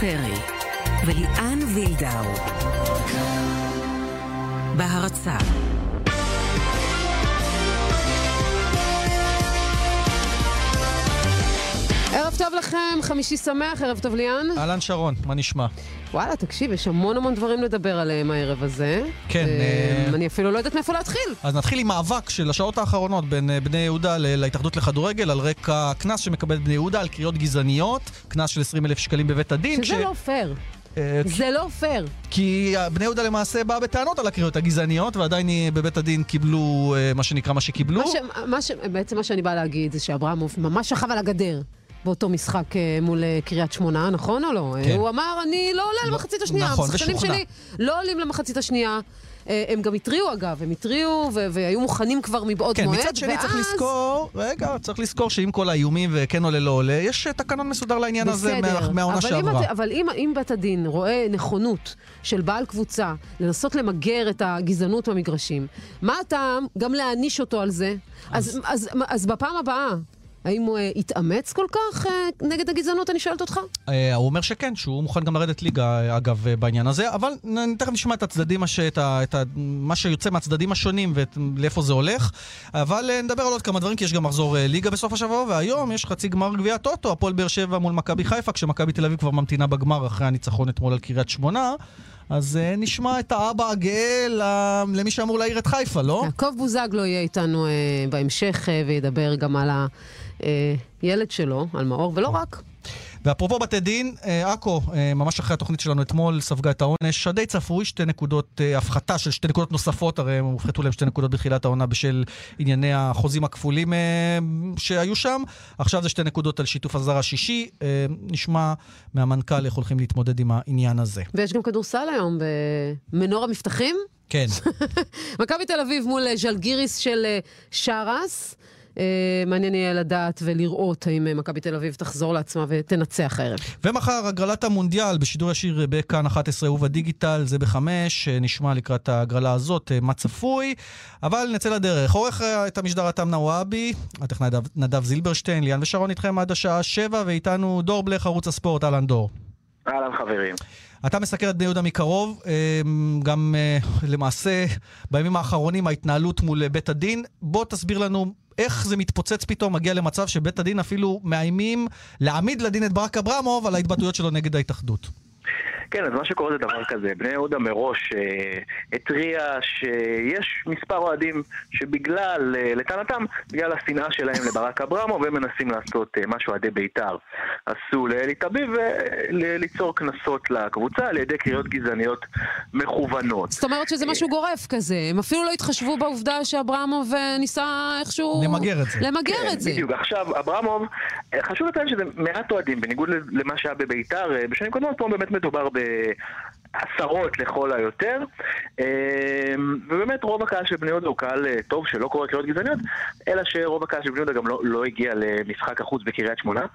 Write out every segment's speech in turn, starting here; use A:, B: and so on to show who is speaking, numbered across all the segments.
A: פרי וליאן וילדאו. בהרצה
B: ערב טוב לכם, חמישי שמח, ערב טוב ליאן.
C: אהלן שרון, מה נשמע?
B: וואלה, תקשיב, יש המון המון דברים לדבר עליהם הערב הזה.
C: כן,
B: אה,
C: אה,
B: אני אפילו לא יודעת מאיפה להתחיל.
C: אז נתחיל עם מאבק של השעות האחרונות בין אה, בני יהודה להתאחדות לכדורגל על רקע קנס שמקבלת בני יהודה על קריאות גזעניות, קנס של 20 אלף שקלים בבית הדין.
B: שזה
C: כש-
B: לא פייר.
C: אה,
B: זה לא פייר.
C: כי בני יהודה למעשה באה בטענות על הקריאות הגזעניות, ועדיין בבית הדין קיבלו מה שנקרא מה שקיבלו.
B: מה ש- מה ש- בעצם מה שאני באה להגיד זה שאברמוב ממש שכב על הגדר. באותו משחק אה, מול אה, קריית שמונה, נכון או לא?
C: כן.
B: הוא אמר, אני לא עולה למחצית השנייה.
C: נכון, ושוכנע.
B: שלי לא עולים למחצית השנייה. אה, הם גם התריעו אגב, הם התריעו ו- והיו מוכנים כבר מבעוד
C: כן,
B: מועד.
C: מצד שני צריך
B: ואז-
C: לזכור, רגע, צריך לזכור שעם כל האיומים וכן עולה לא עולה, יש אה, תקנון מסודר לעניין הזה מה- מהעונה
B: אבל
C: שעברה.
B: את- אבל אם, אם בית הדין רואה נכונות של בעל קבוצה לנסות למגר את הגזענות במגרשים, מה הטעם גם להעניש אותו על זה? אז, אז, אז, אז בפעם הבאה, האם הוא אה, יתאמץ כל כך אה, נגד הגזענות, אני שואלת אותך?
C: אה, הוא אומר שכן, שהוא מוכן גם לרדת ליגה, אגב, בעניין הזה, אבל נ- תכף נשמע את הצדדים, הש- את ה, את ה, מה שיוצא מהצדדים השונים ולאיפה זה הולך. אבל נדבר על עוד כמה דברים, כי יש גם מחזור ליגה בסוף השבוע, והיום יש חצי גמר גביע הטוטו, הפועל באר שבע מול מכבי חיפה, כשמכבי תל אביב כבר ממתינה בגמר אחרי הניצחון אתמול על קריית שמונה. אז נשמע את האבא הגאה למי שאמור להעיר את חיפה, לא?
B: יעקב בוזגלו יהיה איתנו בהמשך וידבר גם על הילד שלו, על מאור, ולא רק.
C: ואפרופו בתי דין, אה, עכו, אה, ממש אחרי התוכנית שלנו אתמול, ספגה את העונש הדי צפוי, שתי נקודות, אה, הפחתה של שתי נקודות נוספות, הרי הם הופחתו להם שתי נקודות בתחילת העונה בשל ענייני החוזים הכפולים אה, שהיו שם. עכשיו זה שתי נקודות על שיתוף הזר השישי. אה, נשמע מהמנכ"ל איך הולכים להתמודד עם העניין הזה.
B: ויש גם כדורסל היום במנור המבטחים.
C: כן,
B: מכבי תל אביב מול אה, ז'לגיריס של אה, שרס. אה, מעניין יהיה לדעת ולראות האם אה, מכבי תל אביב תחזור לעצמה ותנצח הערב.
C: ומחר הגרלת המונדיאל בשידור ישיר בכאן 11 ובדיגיטל, זה בחמש, אה, נשמע לקראת ההגרלה הזאת מה צפוי, אבל נצא לדרך. עורך את המשדר עתם נוואבי, הטכנאי נדב, נדב זילברשטיין, ליאן ושרון איתכם עד השעה שבע, ואיתנו דור בלך, ערוץ הספורט, אהלן דור.
D: אהלן חברים.
C: אתה מסקר את בני יהודה מקרוב, גם למעשה בימים האחרונים ההתנהלות מול בית הדין. בוא תסביר לנו איך זה מתפוצץ פתאום, מגיע למצב שבית הדין אפילו מאיימים להעמיד לדין את ברק אברמוב על ההתבטאויות שלו נגד ההתאחדות.
D: כן, אז מה שקורה זה דבר כזה, בני יהודה מראש אה, התריע שיש מספר אוהדים שבגלל, אה, לטענתם, בגלל השנאה שלהם לברק אברמוב, הם מנסים לעשות אה, מה שאוהדי בית"ר עשו לאלי טביב וליצור קנסות לקבוצה על ידי קריאות גזעניות מכוונות.
B: זאת אומרת שזה משהו גורף כזה. הם אפילו לא התחשבו בעובדה שאברמוב אה, ניסה איכשהו...
C: למגר את זה.
B: למגר
D: כן,
B: את זה.
D: בדיוק. עכשיו, אברמוב, אה, חשוב לציין שזה מעט אוהדים, בניגוד למה שהיה בביתר, אה, בשנים קודמות פה באמת מדובר בעשרות לכל היותר. אה, ובאמת רוב הקהל של בני יהודה הוא קהל אה, טוב שלא קורא קריאות גזעניות, אלא שרוב הקהל של בני יהודה גם לא, לא הגיע למשחק החוץ בקריית שמונה.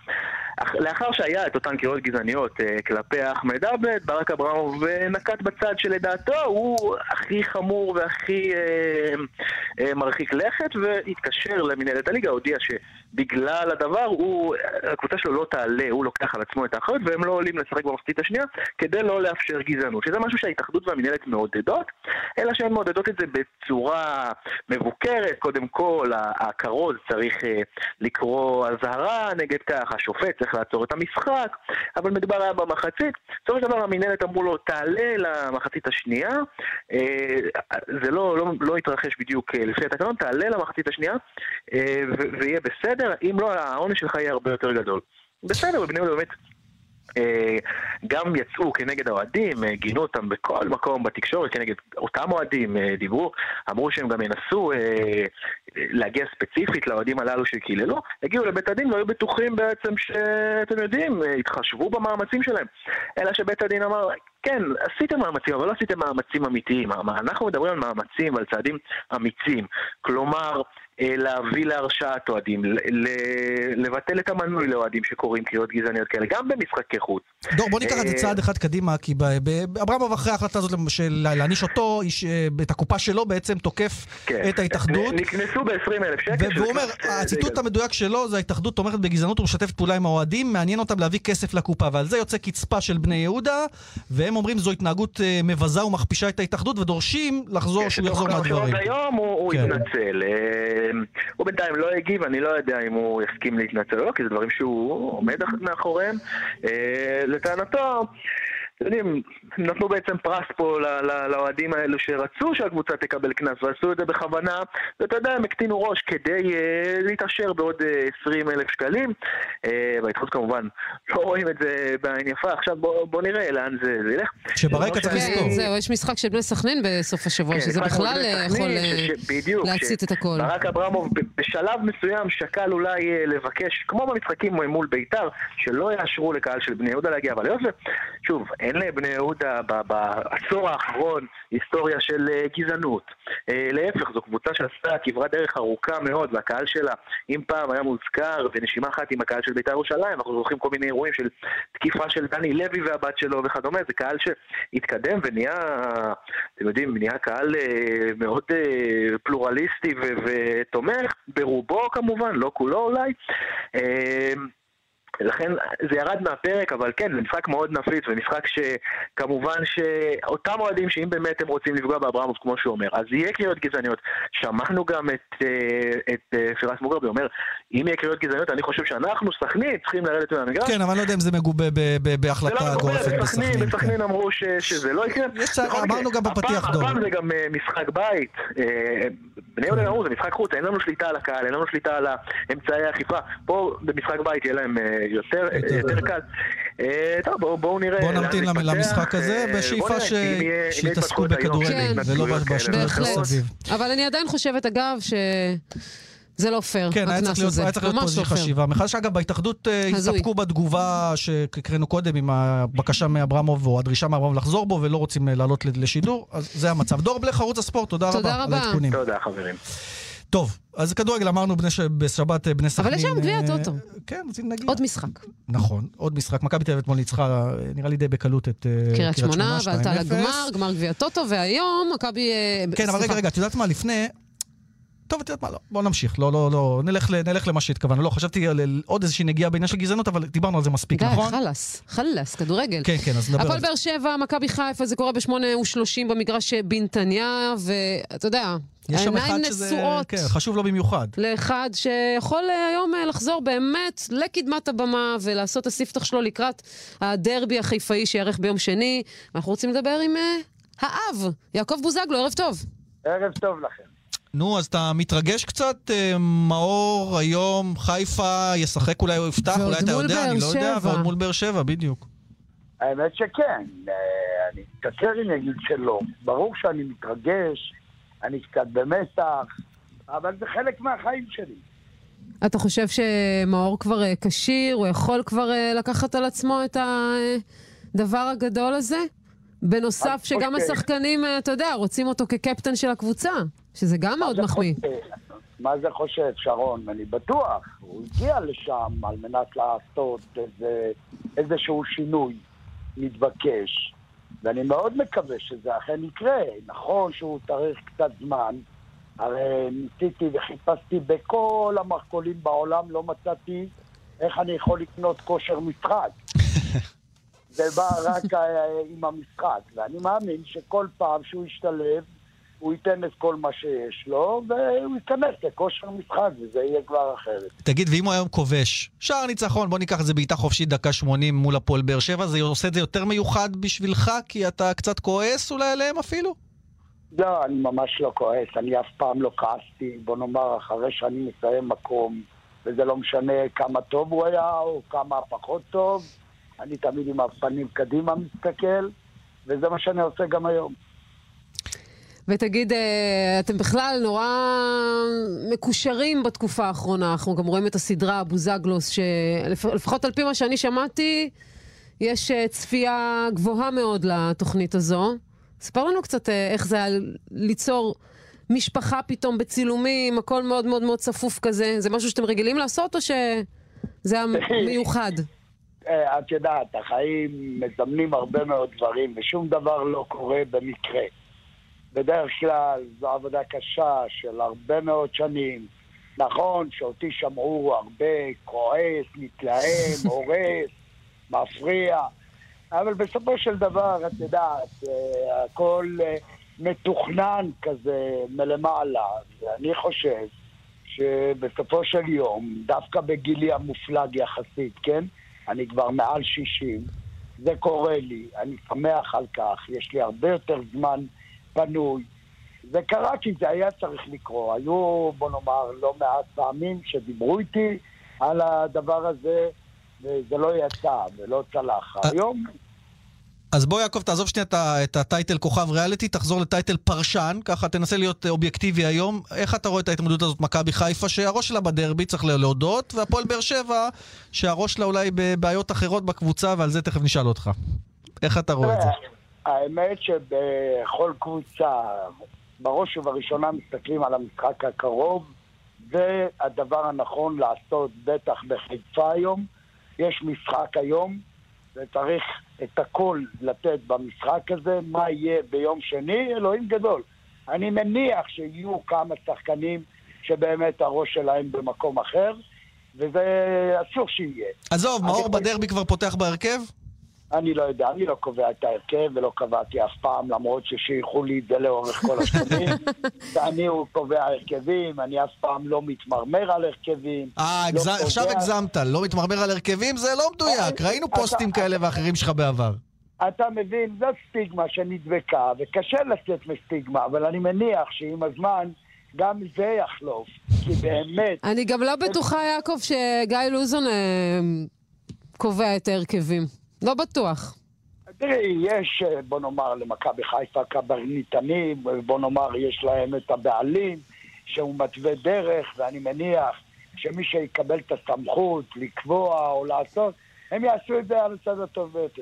D: לאחר שהיה את אותן קריאות גזעניות אה, כלפי אחמד עבד, ברק אברמוב נקט בצד שלדעתו הוא הכי חמור והכי אה, אה, מרחיק לכת, והתקשר למנהלת הליגה, הודיע שבגלל הדבר, הוא, הקבוצה שלו לא תעלה, הוא לוקח על עצמו את האחריות, והם לא עולים לשחק במחצית השנייה, כדי לא לאפשר גזענות, שזה משהו שההתאחדות והמנהלת מעודדות, אלא שהן מעודדות את זה בצורה מבוקרת, קודם כל, הכרוז צריך אה, לקרוא אזהרה נגד כך, השופט צריך לעצור את המשחק, אבל מדובר היה במחצית. בסופו של דבר המינהלת אמרו לו, תעלה למחצית השנייה, אה, זה לא, לא, לא התרחש בדיוק אה, לפי התקנון, תעלה למחצית השנייה ויהיה בסדר, אם לא, העונש שלך יהיה הרבה יותר גדול. בסדר, ובני יהודה באמת אה, גם יצאו כנגד האוהדים, אה, גינו אותם בכל מקום בתקשורת, כנגד אותם אוהדים, אה, דיברו, אמרו שהם גם ינסו להגיע ספציפית לאוהדים הללו שקיללו, הגיעו לבית הדין והיו בטוחים בעצם שאתם יודעים, התחשבו במאמצים שלהם. אלא שבית הדין אמר, כן, עשיתם מאמצים, אבל לא עשיתם מאמצים אמיתיים. אנחנו מדברים על מאמצים ועל צעדים אמיצים. כלומר, להביא להרשעת אוהדים, לבטל את המנוי לאוהדים שקוראים קריאות גזעניות כאלה, גם במשחקי חוץ.
C: דור, בוא ניקח את זה
D: אה,
C: צעד אחד קדימה, כי אברמוב אחרי ההחלטה הזאת של להעניש אותו, אה, את הקופה שלו בעצם תוקף
D: כן.
C: את ההתאחדות.
D: נקנסו ב-20 אלף שקל.
C: והוא אומר,
D: אה,
C: הציטוט המדויק שלו זה ההתאחדות תומכת בגזענות ומשתפת פעולה עם האוהדים, מעניין אותם להביא כסף לקופה, ועל זה יוצא קצפה של בני יהודה, והם אומרים זו התנהגות אה, מבזה ומכפישה את ההתאחדות, ודורשים לחזור,
D: כן,
C: שהוא יחזור מהדברים.
D: היום הוא,
C: כן.
D: יתנצל. אה, הוא בינתיים לא הגיב, אני לא יודע אם הוא יסכים להתנצל או לא, כי זה דברים שהוא עומד מאחוריהם. אה, לטענתו... אתם יודעים, נתנו בעצם פרס פה לאוהדים האלו שרצו שהקבוצה תקבל קנס ועשו את זה בכוונה, ואתה יודע, הם הקטינו ראש כדי אה, להתעשר בעוד אה, 20 אלף שקלים. אה, בהתחדות כמובן לא רואים את זה בעין יפה, עכשיו בוא, בוא נראה לאן זה, זה ילך.
C: שברקע צריך לזכור.
B: כן, זהו, יש משחק של בני סכנין בסוף השבוע,
D: כן,
B: שזה בכלל יכול להצית את הכל.
D: ברק אברמוב בשלב מסוים שקל אולי לבקש, כמו במשחקים מול ביתר, שלא יאשרו לקהל של בני יהודה להגיע, אבל היות. שוב, אין לבני יהודה בעשור האחרון היסטוריה של אה, גזענות. אה, להפך, זו קבוצה שעשתה כברת דרך ארוכה מאוד, והקהל שלה, אם פעם היה מוזכר בנשימה אחת עם הקהל של ביתר ירושלים, אנחנו זוכרים כל מיני אירועים של תקיפה של דני לוי והבת שלו וכדומה, זה קהל שהתקדם ונהיה, אתם יודעים, נהיה קהל אה, מאוד פלורליסטי ותומך, ברובו כמובן, לא כולו אולי. לכן זה ירד מהפרק, אבל כן, זה משחק מאוד נפיץ, ומשחק שכמובן שאותם אוהדים שאם באמת הם רוצים לפגוע באברמוב, כמו שהוא אומר, אז יהיה קריאות גזעניות. שמענו גם את, אה, את אה, פירס מוגרבי אומר, אם יהיה קריאות גזעניות, אני חושב שאנחנו, סכנין, צריכים לרדת מהמגרש.
C: כן, אבל אני לא יודע אם זה מגובה ב- ב-
D: זה
C: בהחלטה
D: לא
C: גורפת
D: בסכנין,
C: בסכנין. כן.
D: אמרו ש, שזה לא יקרה.
C: יש-
D: בכל
C: אמרנו גם בפתיח, דור.
D: הפעם זה גם אה, משחק בית. בני יהודה אמרו, זה משחק חוץ, אין לנו שליטה על הקהל, אין לנו שליטה על אמצעי האכיפה. פה במשחק בית יהיה להם יותר
C: יותר
D: יותר קל. אה, טוב, בואו בואו נראה.
C: בואו נמתין
D: זה.
C: למשחק הזה,
D: אה,
C: בשאיפה ש- שיתעסקו בכדורגל,
B: כן.
C: ולא בשטויות. מסביב.
B: אבל אני עדיין חושבת, אגב, שזה לא פייר,
C: כן, היה צריך להיות
B: הזה.
C: היה צריך להיות פה איזושהי
B: לא פייר.
C: חשיבה. מחדש, אגב, בהתאחדות אה. הסתפקו בתגובה שהקראנו קודם עם הבקשה מאברמוב, או הדרישה מאברמוב לחזור בו, ולא רוצים אה, לעלות לשידור, אז זה המצב. דור בלך, ערוץ הספורט, תודה
B: תודה
C: רבה על
B: רבה.
C: העדכונים.
D: תודה, חברים.
C: טוב, אז כדורגל אמרנו בני ש- בשבת אה, בני סכנין.
B: אבל יש היום גביע
C: אה,
B: הטוטו.
C: כן, אז נגיע.
B: עוד משחק.
C: נכון, עוד משחק. מכבי תל אביב אתמול ניצחה, אה, נראה לי די בקלות את אה,
B: קריית שמונה, ועלתה
C: 2-0.
B: לגמר, גמר גביע הטוטו, והיום מכבי... אה,
C: כן, אבל. רגע, רגע, את יודעת מה? לפני... טוב, את יודעת מה? לא, בוא נמשיך. לא, לא, לא. נלך, נלך למה שהתכוונו. לא, חשבתי על עוד איזושהי נגיעה בעניין של גזענות, אבל דיברנו על זה מספיק,
B: די,
C: נכון?
B: חלאס, חלאס, כדורגל.
C: כן, כן, אז נדבר על
B: הפועל
C: זה.
B: באר שבע, מכבי חיפה, זה קורה ב-8:30 במגרש בנתניה, ואתה יודע,
C: יש שם אחד שזה...
B: נשואות
C: כן, חשוב לו במיוחד.
B: לאחד שיכול אה, היום אה, לחזור באמת לקדמת הבמה ולעשות את הספתח שלו לקראת הדרבי החיפאי שייערך ביום שני. אנחנו רוצים לדבר עם אה, האב, יעקב בוזגלו, ערב טוב.
E: ערב טוב לכם.
C: נו, אז אתה מתרגש קצת? מאור היום, חיפה, ישחק אולי, הוא יפתח, אולי אתה יודע, אני לא יודע. ועוד מול באר שבע, בדיוק.
E: האמת שכן, אני אקצר אם אגיד שלא. ברור שאני מתרגש, אני קצת במתח, אבל זה חלק מהחיים שלי.
B: אתה חושב שמאור כבר אה, כשיר, הוא יכול כבר אה, לקחת על עצמו את הדבר הגדול הזה? בנוסף שגם
E: חושב-
B: השחקנים, אה, אתה יודע, רוצים אותו כקפטן של הקבוצה, שזה גם מאוד מחמיא.
E: מה זה חושב, שרון? אני בטוח. הוא הגיע לשם על מנת לעשות איזה, איזשהו שינוי מתבקש, ואני מאוד מקווה שזה אכן יקרה. נכון שהוא צריך קצת זמן, הרי ניסיתי וחיפשתי בכל המרכולים בעולם, לא מצאתי איך אני יכול לקנות כושר משחק. זה בא רק אה, עם המשחק, ואני מאמין שכל פעם שהוא ישתלב, הוא ייתן את כל מה שיש לו, והוא ייכנס לכושר משחק, וזה יהיה כבר אחרת.
C: תגיד, ואם הוא היום כובש, שער ניצחון, בוא ניקח את זה בעיטה חופשית דקה 80 מול הפועל באר שבע, זה עושה את זה יותר מיוחד בשבילך, כי אתה קצת כועס אולי עליהם אפילו?
E: לא, אני ממש לא כועס, אני אף פעם לא כעסתי, בוא נאמר, אחרי שאני מסיים מקום, וזה לא משנה כמה טוב הוא היה או כמה פחות טוב, אני תמיד עם הפנים קדימה מסתכל, וזה מה שאני עושה גם היום.
B: ותגיד, אה, אתם בכלל נורא מקושרים בתקופה האחרונה. אנחנו גם רואים את הסדרה בוזגלוס, שלפחות על פי מה שאני שמעתי, יש אה, צפייה גבוהה מאוד לתוכנית הזו. ספר לנו קצת אה, איך זה היה ליצור משפחה פתאום בצילומים, הכל מאוד מאוד מאוד צפוף כזה? זה משהו שאתם רגילים לעשות או שזה המיוחד?
E: אה, את יודעת, החיים מזמנים הרבה מאוד דברים, ושום דבר לא קורה במקרה. בדרך כלל זו עבודה קשה של הרבה מאוד שנים. נכון שאותי שמעו הרבה כועס, מתלהם, הורס, מפריע, אבל בסופו של דבר, את יודעת, אה, הכל אה, מתוכנן כזה מלמעלה, ואני חושב שבסופו של יום, דווקא בגילי המופלג יחסית, כן? אני כבר מעל 60, זה קורה לי, אני שמח על כך, יש לי הרבה יותר זמן פנוי. זה קרה כי זה היה צריך לקרות. היו, בוא נאמר, לא מעט פעמים שדיברו איתי על הדבר הזה, וזה לא יצא ולא צלח.
C: אה,
E: היום
C: אז בוא יעקב, תעזוב שנייה את הטייטל כוכב ריאליטי, תחזור לטייטל פרשן, ככה תנסה להיות אובייקטיבי היום. איך אתה רואה את ההתמודדות הזאת, מכבי חיפה, שהראש שלה בדרבי, צריך להודות, והפועל באר שבע, שהראש שלה אולי בבעיות אחרות בקבוצה, ועל זה תכף נשאל אותך. איך אתה רואה את זה?
E: האמת שבכל קבוצה, בראש ובראשונה מסתכלים על המשחק הקרוב, והדבר הנכון לעשות, בטח בחיפה היום. יש משחק היום, וצריך את הכל לתת במשחק הזה. מה יהיה ביום שני? אלוהים גדול. אני מניח שיהיו כמה שחקנים שבאמת הראש שלהם במקום אחר, וזה אסור שיהיה.
C: עזוב, מאור בדרבי כבר פותח בהרכב?
E: אני לא יודע, אני לא קובע את ההרכב ולא קבעתי אף פעם, למרות ששייכו לי את זה לאורך כל השנים. הוא קובע הרכבים, אני אף פעם לא מתמרמר על הרכבים.
C: אה, לא עכשיו קובע... הגזמת, לא מתמרמר על הרכבים? זה לא מדויק, אה, ראינו פוסטים אתה, כאלה ואחרים שלך בעבר.
E: אתה מבין, זו סטיגמה שנדבקה, וקשה לצאת מסטיגמה, אבל אני מניח שעם הזמן... גם זה יחלוף, כי באמת...
B: אני גם לא בטוחה, יעקב, שגיא לוזון אה, קובע את ההרכבים. לא בטוח.
E: תראי, יש, בוא נאמר, למכבי חיפה קברניתנים, בוא נאמר, יש להם את הבעלים, שהוא מתווה דרך, ואני מניח שמי שיקבל את הסמכות לקבוע או לעשות, הם יעשו את זה על הצד הטוב ביותר.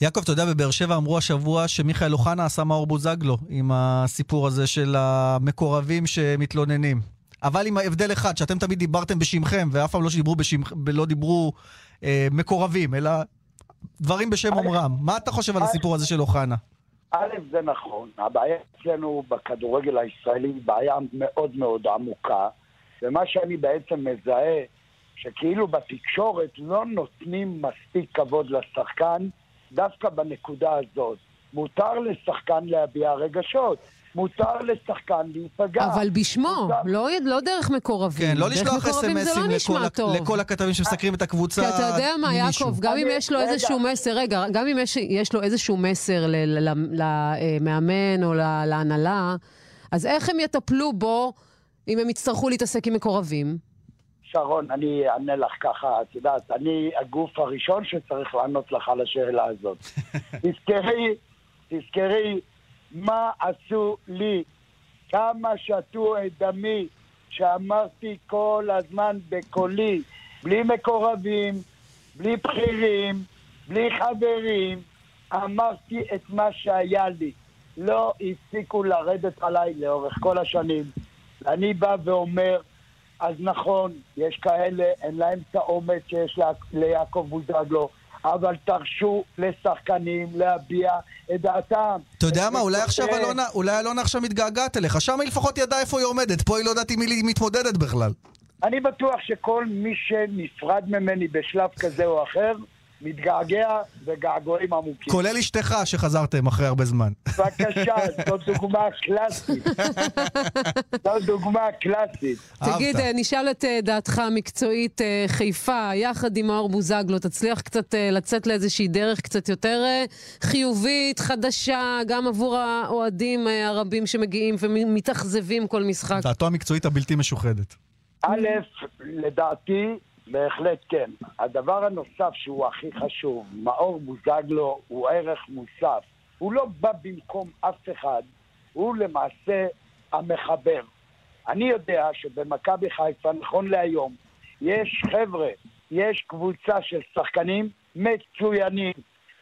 C: יעקב, אתה יודע, בבאר שבע אמרו השבוע שמיכאל אוחנה עשה מאור בוזגלו עם הסיפור הזה של המקורבים שמתלוננים. אבל עם ההבדל אחד, שאתם תמיד דיברתם בשמכם, ואף פעם לא דיברו, בשמכ... לא דיברו אה, מקורבים, אלא דברים בשם אומרם. מה אתה חושב על הסיפור הזה של אוחנה?
E: א', זה נכון. הבעיה אצלנו בכדורגל הישראלי היא בעיה מאוד מאוד עמוקה, ומה שאני בעצם מזהה, שכאילו בתקשורת לא נותנים מספיק כבוד לשחקן דווקא בנקודה הזאת. מותר לשחקן להביע רגשות. מותר לשחקן להיפגע.
B: אבל בשמו, מותר... לא, לא דרך מקורבים.
C: כן, לא לשלוח אס.אם.אסים
B: לא
C: לכל, לכל הכתבים שמסקרים את הקבוצה
B: כי אתה יודע מה,
C: ממישהו.
B: יעקב, גם אני, אם יש לו רגע. איזשהו מסר, רגע, גם אם יש, יש לו איזשהו מסר למאמן או להנהלה, אז איך הם יטפלו בו אם הם יצטרכו להתעסק עם מקורבים?
E: שרון, אני אענה לך ככה, את יודעת, אני הגוף הראשון שצריך לענות לך על השאלה הזאת. תזכרי, תזכרי מה עשו לי, כמה שתו את דמי, שאמרתי כל הזמן בקולי, בלי מקורבים, בלי בכירים, בלי חברים, אמרתי את מה שהיה לי. לא הפסיקו לרדת עליי לאורך כל השנים. אני בא ואומר, אז נכון, יש כאלה, אין להם את האומץ שיש ליעקב בוזגלו. אבל תרשו לשחקנים להביע את דעתם.
C: אתה יודע מה, אולי עכשיו אלונה, אולי אלונה עכשיו מתגעגעת אליך, שם היא לפחות ידעה איפה היא עומדת, פה היא לא יודעת עם מי היא מתמודדת בכלל.
E: אני בטוח שכל מי שנפרד ממני בשלב כזה או אחר, מתגעגע וגעגועים עמוקים.
C: כולל אשתך שחזרתם אחרי הרבה זמן.
E: בבקשה, זאת דוגמה קלאסית. זאת דוגמה קלאסית.
B: תגיד, אה, נשאל את אה, דעתך המקצועית, אה, חיפה, יחד עם מאור בוזגלו, תצליח קצת לצאת לאיזושהי דרך קצת יותר חיובית, חדשה, גם עבור האוהדים הרבים שמגיעים ומתאכזבים כל משחק.
C: דעתו המקצועית הבלתי משוחדת.
E: א', לדעתי, בהחלט כן. הדבר הנוסף שהוא הכי חשוב, מאור בוזגלו הוא ערך מוסף. הוא לא בא במקום אף אחד, הוא למעשה המחבר. אני יודע שבמכבי חיפה, נכון להיום, יש חבר'ה, יש קבוצה של שחקנים מצוינים.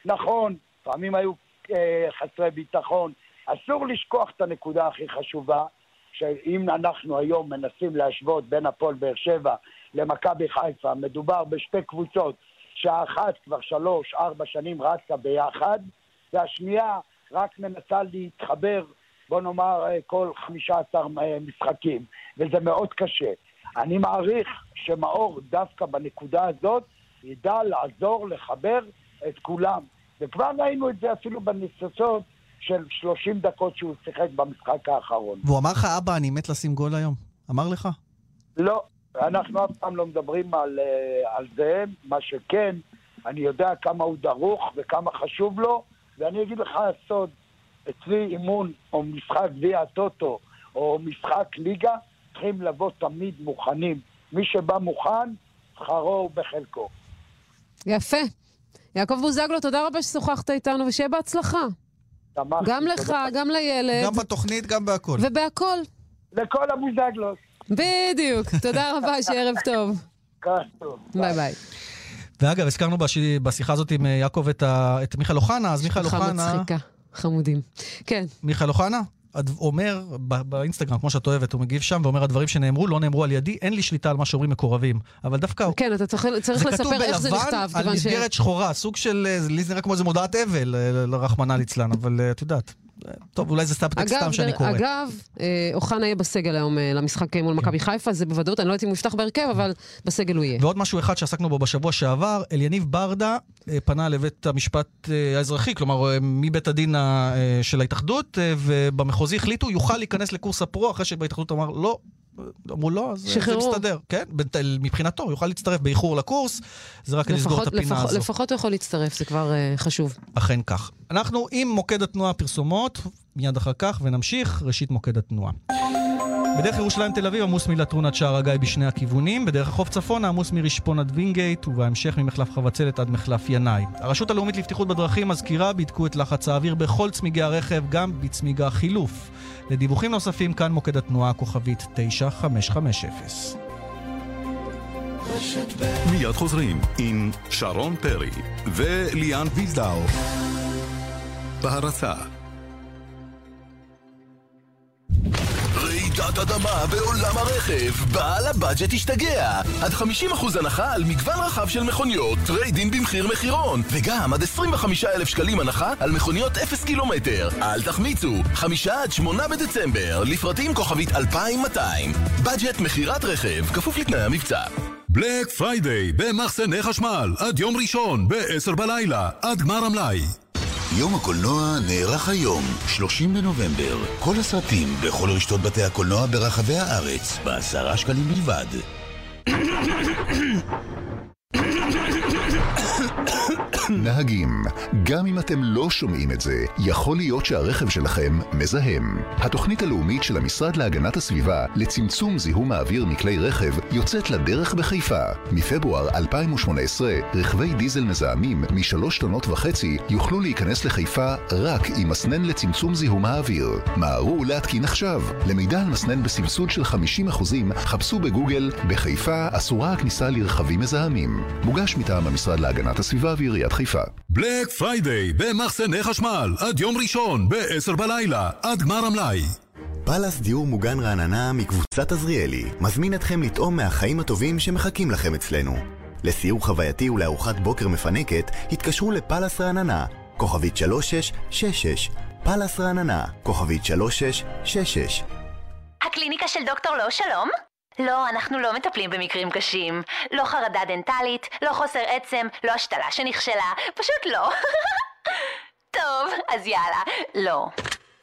E: נכון, לפעמים היו אה, חסרי ביטחון. אסור לשכוח את הנקודה הכי חשובה, שאם אנחנו היום מנסים להשוות בין הפועל באר שבע למכבי חיפה, מדובר בשתי קבוצות שהאחת כבר שלוש, ארבע שנים רצה ביחד, והשנייה רק מנסה להתחבר, בוא נאמר, אה, כל חמישה עשר אה, משחקים, וזה מאוד קשה. אני מעריך שמאור דווקא בנקודה הזאת ידע לעזור לחבר את כולם. וכבר ראינו את זה אפילו בניסוצות של 30 דקות שהוא שיחק במשחק האחרון.
C: והוא אמר לך, אבא, אני מת לשים גול היום? אמר לך?
E: לא, אנחנו אף פעם לא מדברים על, אה, על זה, מה שכן, אני יודע כמה הוא דרוך וכמה חשוב לו, ואני אגיד לך הסוד, אצלי אימון או משחק גביע הטוטו או משחק ליגה, צריכים לבוא תמיד מוכנים. מי שבא מוכן, שכרו הוא בחלקו.
B: יפה. יעקב בוזגלו, תודה רבה ששוחחת איתנו, ושיהיה בהצלחה.
E: שמחתי,
B: גם לך. גם לילד,
C: גם בתוכנית, גם בהכל.
B: ובהכל.
E: לכל הבוזגלוס.
B: בדיוק. תודה רבה, שערב טוב. ביי ביי.
C: ואגב, הזכרנו בש... בשיחה הזאת עם אה, יעקב את, ה... את מיכאל אוחנה, אז מיכאל
B: שיחה
C: אוחנה...
B: מצחיקה. חמודים. כן.
C: מיכאל אוחנה אומר באינסטגרם, כמו שאת אוהבת, הוא מגיב שם ואומר, הדברים שנאמרו לא נאמרו על ידי, אין לי שליטה על מה שאומרים מקורבים. אבל דווקא...
B: כן, אתה צריך, צריך
C: זה כתוב
B: לספר איך זה נכתב.
C: בלבן על
B: כיוון ש-
C: מסגרת שחורה, סוג של, אה, לי זה נראה כמו איזה מודעת אבל, אה, לרחמנא ליצלן, אבל אה, את יודעת. אה, טוב, אולי זה
B: אגב,
C: סתם שאני קורא.
B: אגב, אה, אוחנה יהיה בסגל היום אה, למשחק מול מכבי חיפה, זה בוודאות, אני לא יודעת אם הוא יפתח בהרכב, אבל בסגל הוא יהיה.
C: ועוד משהו אחד שעסקנו בו בשבוע שעבר, אליניב ברדה אה, פנה לבית המשפט אה, האזרחי, כלומר אה, מבית הדין אה, של ההתאחדות, אה, ובמחוזי החליטו, יוכל להיכנס לקורס הפרו, אחרי שבהתאחדות אמר לא. אמרו לא, אז זה. מסתדר, כן? מבחינתו, הוא יוכל להצטרף באיחור לקורס, זה רק לסגור את הפינה הזו.
B: לפחות הוא יכול להצטרף, זה כבר אה, חשוב.
C: אכן כך. אנחנו עם מוקד התנועה פרסומות, מיד אחר כך, ונמשיך, ראשית מוקד התנועה. בדרך ירושלים תל אביב עמוס מלטרון עד שער הגיא בשני הכיוונים, בדרך החוף צפונה עמוס מרשפון עד וינגייט, ובהמשך ממחלף חבצלת עד מחלף ינאי. הרשות הלאומית לבטיחות בדרכים מזכירה, בדקו את לחץ האוויר בכל צמיגי הרכב, גם בצמיג החילוף. לדיווחים נוספים, כאן מוקד התנועה כוכבית 9550.
F: מיד חוזרים עם שרון פרי וליאן וילדאו. בהרצה
G: רעידת אדמה בעולם הרכב, בעל הבאג'ט השתגע. עד 50% הנחה על מגוון רחב של מכוניות, trade-in במחיר מחירון, וגם עד 25,000 שקלים הנחה על מכוניות 0 קילומטר. אל תחמיצו, 5 עד 8 בדצמבר, לפרטים כוכבית 2200. באג'ט מכירת רכב, כפוף לתנאי המבצע.
F: Black Friday במחסני חשמל עד יום ראשון ב-10 בלילה עד גמר המלאי.
H: יום הקולנוע נערך היום, 30 בנובמבר. כל הסרטים בכל רשתות בתי הקולנוע ברחבי הארץ, בעשרה שקלים בלבד. נהגים, גם אם אתם לא שומעים את זה, יכול להיות שהרכב שלכם מזהם. התוכנית הלאומית של המשרד להגנת הסביבה לצמצום זיהום האוויר מכלי רכב יוצאת לדרך בחיפה. מפברואר 2018, רכבי דיזל מזהמים משלוש טונות וחצי יוכלו להיכנס לחיפה רק עם מסנן לצמצום זיהום האוויר. מהרו להתקין עכשיו. למידע על מסנן בסבסוד של 50% חפשו בגוגל בחיפה אסורה הכניסה לרכבים מזהמים. מוגש מטעם המשרד להגנת הסביבה ועיריית חיפה.
F: Black Friday במחסני חשמל עד יום ראשון ב-10 בלילה עד גמר המלאי.
I: פאלאס דיור מוגן רעננה מקבוצת עזריאלי מזמין אתכם לטעום מהחיים הטובים שמחכים לכם אצלנו. לסיור חווייתי ולארוחת בוקר מפנקת, התקשרו לפאלאס רעננה, כוכבית 3666, פאלאס רעננה, כוכבית 3666.
J: הקליניקה של דוקטור לא שלום? לא, אנחנו לא מטפלים במקרים קשים. לא חרדה דנטלית, לא חוסר עצם, לא השתלה שנכשלה, פשוט לא. טוב, אז יאללה, לא.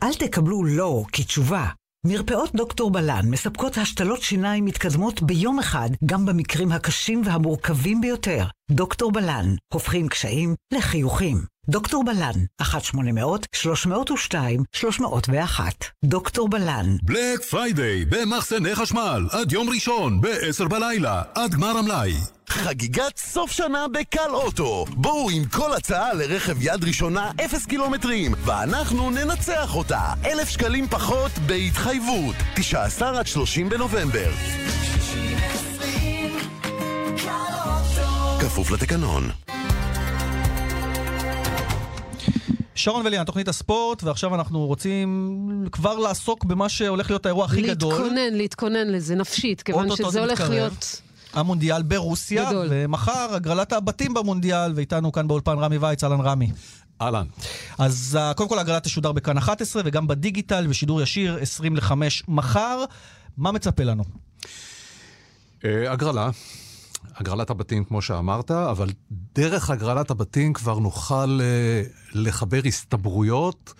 K: אל תקבלו לא כתשובה. מרפאות דוקטור בלן מספקות השתלות שיניים מתקדמות ביום אחד, גם במקרים הקשים והמורכבים ביותר. דוקטור בלן, הופכים קשיים לחיוכים. דוקטור בלן, 1-800-302-301. דוקטור בלן.
F: Black Friday במחסני חשמל עד יום ראשון ב-10 בלילה עד גמר המלאי.
G: חגיגת סוף שנה בקל אוטו. בואו עם כל הצעה לרכב יד ראשונה 0 קילומטרים, ואנחנו ננצח אותה. אלף שקלים פחות בהתחייבות. 19 עד 30 בנובמבר. כפוף לתקנון.
C: שרון וליאן, תוכנית הספורט, ועכשיו אנחנו רוצים כבר לעסוק במה שהולך להיות האירוע הכי גדול.
B: להתכונן, להתכונן לזה נפשית, כיוון שזה הולך
C: מתקרב.
B: להיות...
C: המונדיאל ברוסיה,
B: גדול.
C: ומחר הגרלת הבתים במונדיאל, ואיתנו כאן באולפן רמי וייץ, אהלן רמי.
L: אהלן.
C: אז אה, קודם כל הגרלה תשודר בכאן 11, וגם בדיגיטל, בשידור ישיר, 20 ל-5 מחר. מה מצפה לנו?
L: אה, הגרלה, הגרלת הבתים כמו שאמרת, אבל דרך הגרלת הבתים כבר נוכל אה, לחבר הסתברויות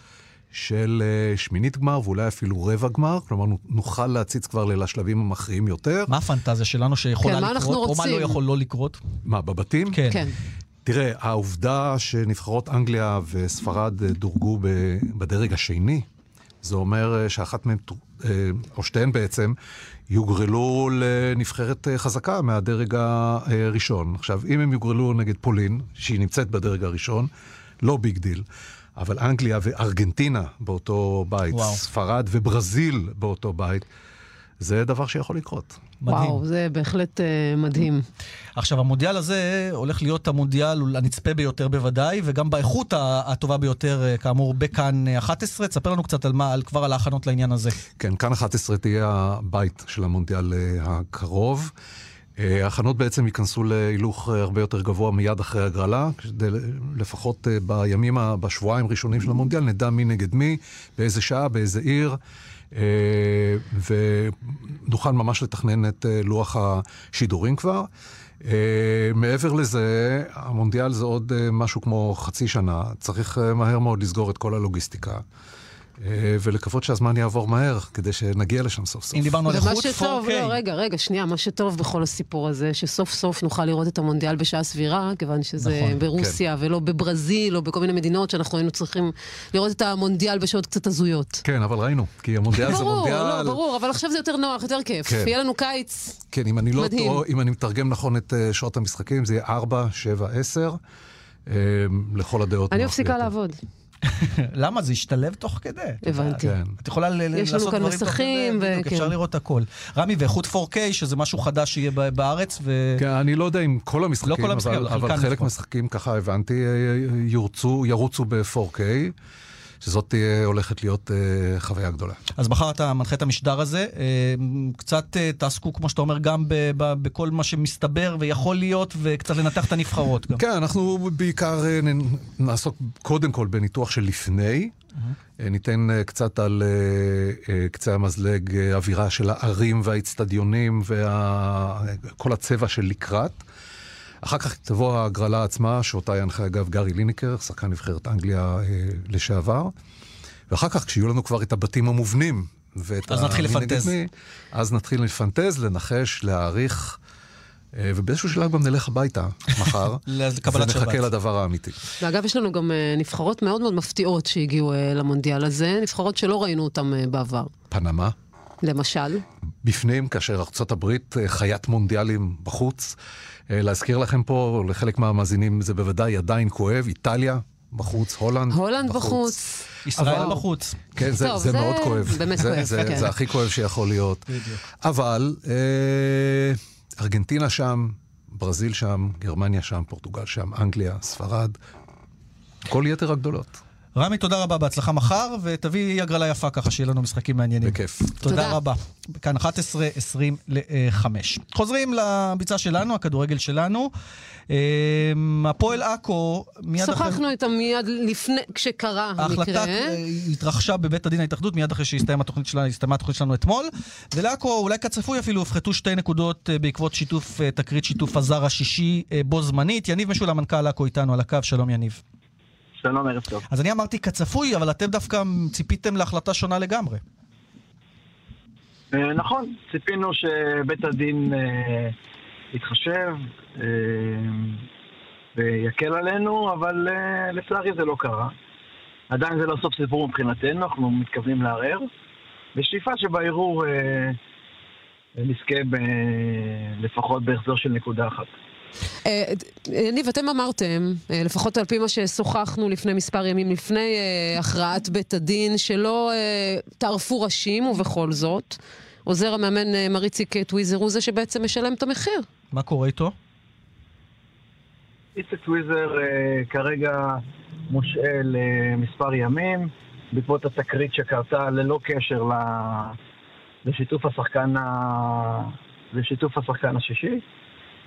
L: של אה, שמינית גמר ואולי אפילו רבע גמר, כלומר נו- נוכל להציץ כבר לשלבים המכריעים יותר.
C: מה הפנטזיה שלנו שיכולה
B: כן,
C: לקרות,
B: אנחנו
C: או מה? לא יכול לא לקרות?
L: מה, בבתים?
C: כן.
B: כן.
L: תראה, העובדה שנבחרות אנגליה וספרד אה, דורגו בדרג השני, זה אומר שאחת מהן, או שתיהן בעצם, יוגרלו לנבחרת אה, חזקה מהדרג הראשון. עכשיו, אם הם יוגרלו נגד פולין, שהיא נמצאת בדרג הראשון, לא big deal. אבל אנגליה וארגנטינה באותו בית,
C: וואו.
L: ספרד וברזיל באותו בית, זה דבר שיכול לקרות.
C: מדהים.
B: וואו, זה בהחלט אה, מדהים.
C: עכשיו, המונדיאל הזה הולך להיות המונדיאל הנצפה ביותר בוודאי, וגם באיכות הטובה ביותר, אה, כאמור, בכאן 11. תספר לנו קצת על מה, על, כבר על ההכנות לעניין הזה.
L: כן, כאן 11 תהיה הבית של המונדיאל אה, הקרוב. אה, ההכנות בעצם ייכנסו להילוך אה, הרבה יותר גבוה מיד אחרי הגרלה, כדי לפחות אה, בימים, בשבועיים הראשונים של המונדיאל, נדע מי נגד מי, באיזה שעה, באיזה עיר, אה, ונוכל ממש לתכנן את אה, לוח השידורים כבר. אה, מעבר לזה, המונדיאל זה עוד אה, משהו כמו חצי שנה, צריך אה, מהר מאוד לסגור את כל הלוגיסטיקה. אה, ולקוות שהזמן יעבור מהר, כדי שנגיע לשם סוף סוף.
C: אם דיברנו על איכות, 4K.
B: שטוב, לא, רגע, רגע, שנייה, מה שטוב בכל הסיפור הזה, שסוף סוף נוכל לראות את המונדיאל בשעה סבירה, כיוון שזה
C: נכון,
B: ברוסיה, ולא בברזיל, או בכל מיני מדינות שאנחנו היינו צריכים לראות את המונדיאל בשעות קצת הזויות.
L: כן, אבל ראינו, כי המונדיאל זה
B: ברור,
L: מונדיאל...
B: לא, ברור, אבל עכשיו זה יותר נוח, יותר כיף.
L: כן.
B: יהיה לנו קיץ.
L: כן, אם אני לא
B: מדהים.
L: טועה, אם אני מתרגם נכון את אה, שעות המשחקים, זה יהיה 4, 7, 10, אה, לכל הדעות.
B: אני מפסיקה. לעבוד.
C: למה? זה ישתלב תוך כדי.
B: הבנתי.
L: כן.
C: את יכולה
B: יש לנו
C: לעשות
B: כאן
C: דברים תוך
B: מסכים,
C: כדי, בדיוק,
B: וכן.
C: אפשר לראות הכל. רמי, ואיכות 4K, שזה משהו חדש שיהיה בארץ, ו...
L: כן, אני לא יודע אם כל המשחקים,
C: לא כל המשחקים,
L: אבל, חלק. מהמשחקים, ככה הבנתי, אה, יורצו, ירוצו ב-4K, שזאת תהיה הולכת להיות אה, חוויה גדולה.
C: אז מחר אתה מנחה את המשדר הזה. אה, קצת אה, תעסקו, כמו שאתה אומר, גם ב- ב- בכל מה שמסתבר ויכול להיות, וקצת לנתח את הנבחרות גם.
L: כן, אנחנו בעיקר אה, נעסוק קודם כל בניתוח של לפני. אה, ניתן אה, קצת על אה, קצה המזלג אווירה של הערים והאיצטדיונים וכל הצבע של לקראת. אחר כך תבוא ההגרלה עצמה, שאותה ינחה אגב גארי ליניקר, שחקן נבחרת אנגליה אה, לשעבר. ואחר כך, כשיהיו לנו כבר את הבתים המובנים, ואת
C: אז נתחיל לפנטז.
L: מי, אז נתחיל לפנטז, לנחש, להעריך, אה, ובאיזשהו שלב גם נלך הביתה מחר, ונחכה
C: שבת.
L: לדבר האמיתי.
B: ואגב, יש לנו גם אה, נבחרות מאוד מאוד מפתיעות שהגיעו אה, למונדיאל הזה, נבחרות שלא ראינו אותן אה, בעבר.
L: פנמה,
B: למשל,
L: בפנים, כאשר ארה"ב אה, חיית מונדיאלים בחוץ. אה, להזכיר לכם פה, לחלק מהמאזינים זה בוודאי עדיין כואב, איטליה בחוץ, הולנד
B: הולנד בחוץ.
C: ישראל
L: אבל-
C: בחוץ.
L: כן, זה,
B: טוב,
L: זה,
B: זה
L: מאוד כואב.
B: באמת
L: זה,
B: כואב,
L: זה,
B: כן.
L: זה הכי כואב שיכול להיות.
C: בדיוק.
L: אבל אה, ארגנטינה שם, ברזיל שם, גרמניה שם, פורטוגל שם, אנגליה, ספרד, כל יתר הגדולות.
C: רמי, תודה רבה, בהצלחה מחר, ותביא הגרלה יפה ככה, שיהיה לנו משחקים מעניינים.
L: בכיף.
C: תודה
B: תודה.
C: רבה. כאן 11, 20 ל-5. חוזרים לביצה שלנו, הכדורגל שלנו. אה, הפועל עכו, מיד אחרי...
B: שוחחנו איתם מיד לפני, כשקרה
C: ההחלטה
B: המקרה.
C: אה, התרחשה בבית הדין ההתאחדות מיד אחרי שהסתיימה התוכנית שלנו, הסתיימה התוכנית שלנו אתמול. ולעכו, אולי כצפוי אפילו, הופחתו שתי נקודות אה, בעקבות שיתוף, אה, תקרית שיתוף הזר השישי אה, בו זמנית. יניב משולם, מנכ"ל עכו איתנו על הקו, שלום יניב.
M: שלום, ערב טוב.
C: אז אני אמרתי כצפוי, אבל אתם דווקא ציפיתם להחלטה שונה לגמרי.
M: אה, נכון, ציפינו שבית הדין אה, יתחשב אה, ויקל עלינו, אבל אה, לצערי זה לא קרה. עדיין זה לא סוף סיפור מבחינתנו, אנחנו מתכוונים לערער. בשאיפה שבערעור אה, נזכה ב- לפחות בהחזר של נקודה אחת.
B: אה, יניב, אתם אמרתם, אה, לפחות על פי מה ששוחחנו לפני מספר ימים, לפני אה, הכרעת בית הדין, שלא אה, טרפו ראשים, ובכל זאת, עוזר המאמן אה, מר איציק טוויזר הוא זה שבעצם משלם את המחיר.
C: מה קורה איתו?
M: איציק טוויזר אה, כרגע מושעה למספר ימים, בעקבות התקרית שקרתה ללא קשר השחקן. לשיתוף השחקן השישי.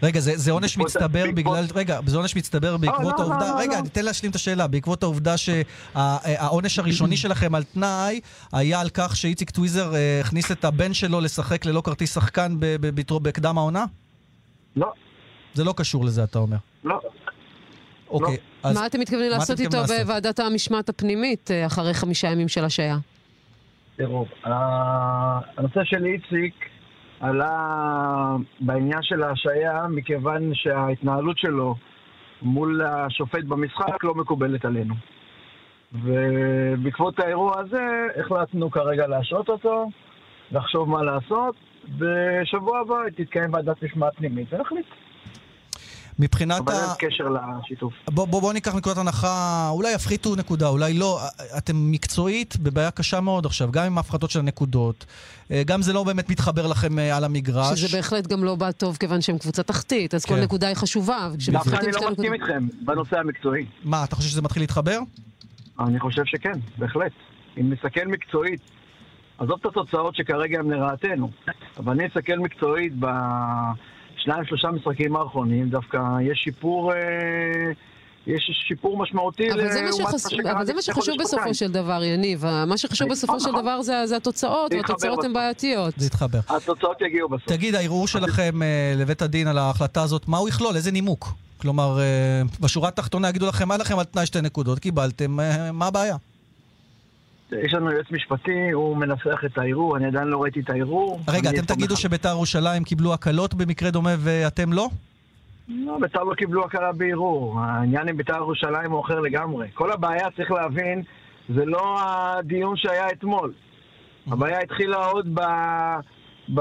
C: רגע, זה, זה עונש מצטבר
M: בעקבות-
C: בגלל... רגע, זה עונש מצטבר בעקבות
M: לא,
C: העובדה...
M: לא, לא,
C: רגע,
M: לא.
C: ניתן להשלים את השאלה. בעקבות העובדה שהעונש הראשוני שלכם על תנאי היה על כך שאיציק טוויזר אה, הכניס את הבן שלו לשחק ללא כרטיס שחקן ב- ב- בתרו- בקדם העונה?
M: לא.
C: זה לא קשור לזה, אתה אומר.
M: לא.
C: אוקיי, אז...
B: מה אתם מתכוונים
C: מה
B: לעשות
C: אתם
B: איתו? בוועדת המשמעת הפנימית אה, אחרי חמישה ימים של השעיה?
M: תראו, ה- הנושא של איציק עלה בעניין של ההשעיה מכיוון שההתנהלות שלו מול השופט במשחק לא מקובלת עלינו. ובעקבות האירוע הזה החלטנו כרגע להשעות אותו, לחשוב מה לעשות, בשבוע הבא תתקיים ועדת משמעת פנימית ונחליט.
C: מבחינת
M: אבל
C: ה...
M: אין קשר לשיתוף.
C: בוא, בוא, בוא ניקח נקודת הנחה, אולי יפחיתו נקודה, אולי לא. אתם מקצועית בבעיה קשה מאוד עכשיו, גם עם ההפחתות של הנקודות. אה, גם זה לא באמת מתחבר לכם אה, על המגרש.
B: שזה בהחלט גם לא בא טוב כיוון שהם קבוצה תחתית, אז כל
C: כן.
B: נקודה היא חשובה.
M: דווקא אני לא מסכים איתכם בנושא המקצועי.
C: מה, אתה חושב שזה מתחיל להתחבר?
M: אני חושב שכן, בהחלט. אם נסתכל מקצועית, עזוב את התוצאות שכרגע הן לרעתנו, אבל אני אסתכל מקצועית בשניים, שלושה משחקים האחרונים, דווקא יש שיפור, אה, יש שיפור משמעותי
B: אבל זה מה שחס- אבל זה מה שחשוב בסופו. של דבר, יניב. מה שחשוב בסופו של
M: נכון.
B: דבר זה זה התוצאות, והתוצאות הן. בעייתיות.
C: זה יתחבר.
M: התוצאות יגיעו בסוף.
C: תגיד, הערעור שלכם אה, לבית הדין על ההחלטה הזאת, מה הוא יכלול? איזה נימוק? כלומר, אה, בשורה התחתונה יגידו לכם, היה לכם על תנאי שתי נקודות, קיבלתם, מה הבעיה?
M: יש לנו יועץ משפטי, הוא מנסח את הערעור, אני עדיין לא ראיתי את הערעור.
C: רגע, אתם תגידו שביתר ירושלים קיבלו הקלות במקרה דומה ואתם לא?
M: לא, בית"ר לא קיבלו הכרה בערעור. העניין עם בית"ר ירושלים הוא אחר לגמרי. כל הבעיה, צריך להבין, זה לא הדיון שהיה אתמול. הבעיה התחילה עוד ב... ב...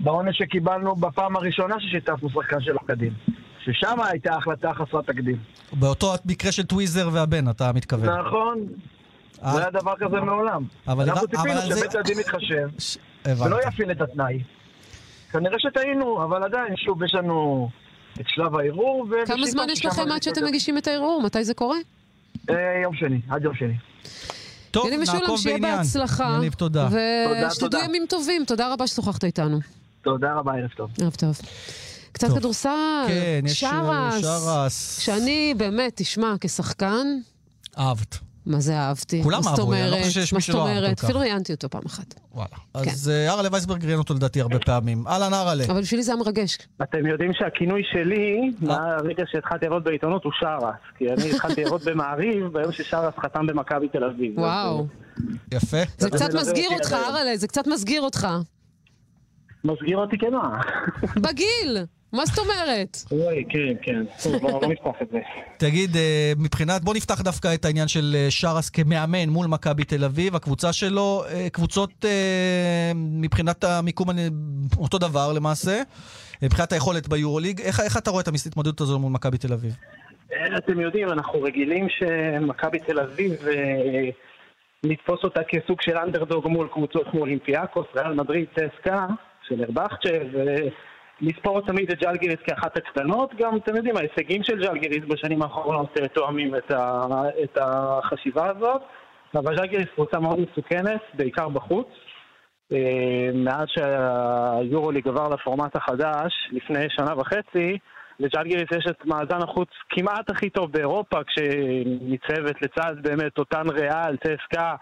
M: בעונש שקיבלנו בפעם הראשונה ששיתפנו שחקן של הקדים. ששם הייתה החלטה חסרת תקדים.
C: באותו מקרה של טוויזר והבן, אתה מתכוון.
M: נכון, לא היה דבר כזה מעולם.
C: אבל-
M: אנחנו ציפינו
C: זה-
M: שבית הדין יתחשב. ולא יפעיל את התנאי. כנראה שטעינו, אבל עדיין, שוב, יש לנו את שלב הערעור.
B: כמה
M: ובשאיפה
B: זמן יש לכם עד שאתם. מגישים את הערעור? מתי זה קורה?
M: אה, יום שני, עד יום שני.
C: טוב,
B: יניב משולם,
C: נעקוב
B: שיהיה
C: בעניין.
B: בהצלחה.
C: יניב, תודה.
B: ושתדעו. ימים טובים. תודה רבה ששוחחת איתנו.
M: תודה רבה, ערב טוב.
B: ערב טוב. קצת. כדורסל,
C: כן, יש, אה,
B: שרס.
C: שרס.
B: שאני באמת, תשמע, כשחקן,
C: אהבת.
B: מה זה אהבתי?
C: כולם
B: מה זאת
C: אהבו, אני לא
B: אומרת?
C: חושב שיש
B: מה
C: מי
B: זאת
C: שלא אהב
B: אומרת?
C: כל כך.
B: אפילו ראיינתי אותו פעם אחת.
C: וואלה. אז אה, ארלה וייסברג ראיין אותו לדעתי הרבה פעמים. אהלן ארלה.
B: אבל בשבילי זה היה מרגש.
N: אתם יודעים שהכינוי שלי, מהרגע שהתחלתי לראות בעיתונות, הוא שרס. כי אני התחלתי לראות במעריב ביום ששרס חתם במכבי תל אביב.
B: וואו.
C: יפה.
B: זה קצת מסגיר אותך. ארלה, זה קצת מסגיר אותך.
N: מסגיר אותי כמה?
B: בגיל! מה זאת אומרת?
N: אוי, כן, כן. טוב, לא נפתח את זה.
C: תגיד, אה, מבחינת, בוא נפתח דווקא את העניין של אה, שרס כמאמן מול מכבי תל אביב. הקבוצה שלו, אה, קבוצות מבחינת המיקום אני- אותו דבר למעשה. מבחינת היכולת ביורוליג. איך, איך אתה רואה את ההתמודדות הזו מול מכבי תל אביב?
N: אתם יודעים, אנחנו רגילים שמכבי תל אביב, לתפוס אותה כסוג של אנדרדוג מול קבוצות כמו אולימפיאקוס, ריאל מדריד, טסקה, של ארבכצ'ה, ולספור תמיד את ג'לגיריס כאחת הקטנות. גם, אתם יודעים, ההישגים של ג'לגיריס בשנים האחרונות אה, תואמים את, ה, את החשיבה הזאת. אבל ג'לגיריס קבוצה מאוד מסוכנת, בעיקר בחוץ. אה, מאז שהיורוליג עבר לפורמט החדש, לפני שנה וחצי, לז'לגיריס יש את מאזן החוץ כמעט הכי טוב באירופה, כשניצבת לצד באמת אותן ריאל, צסקה אה,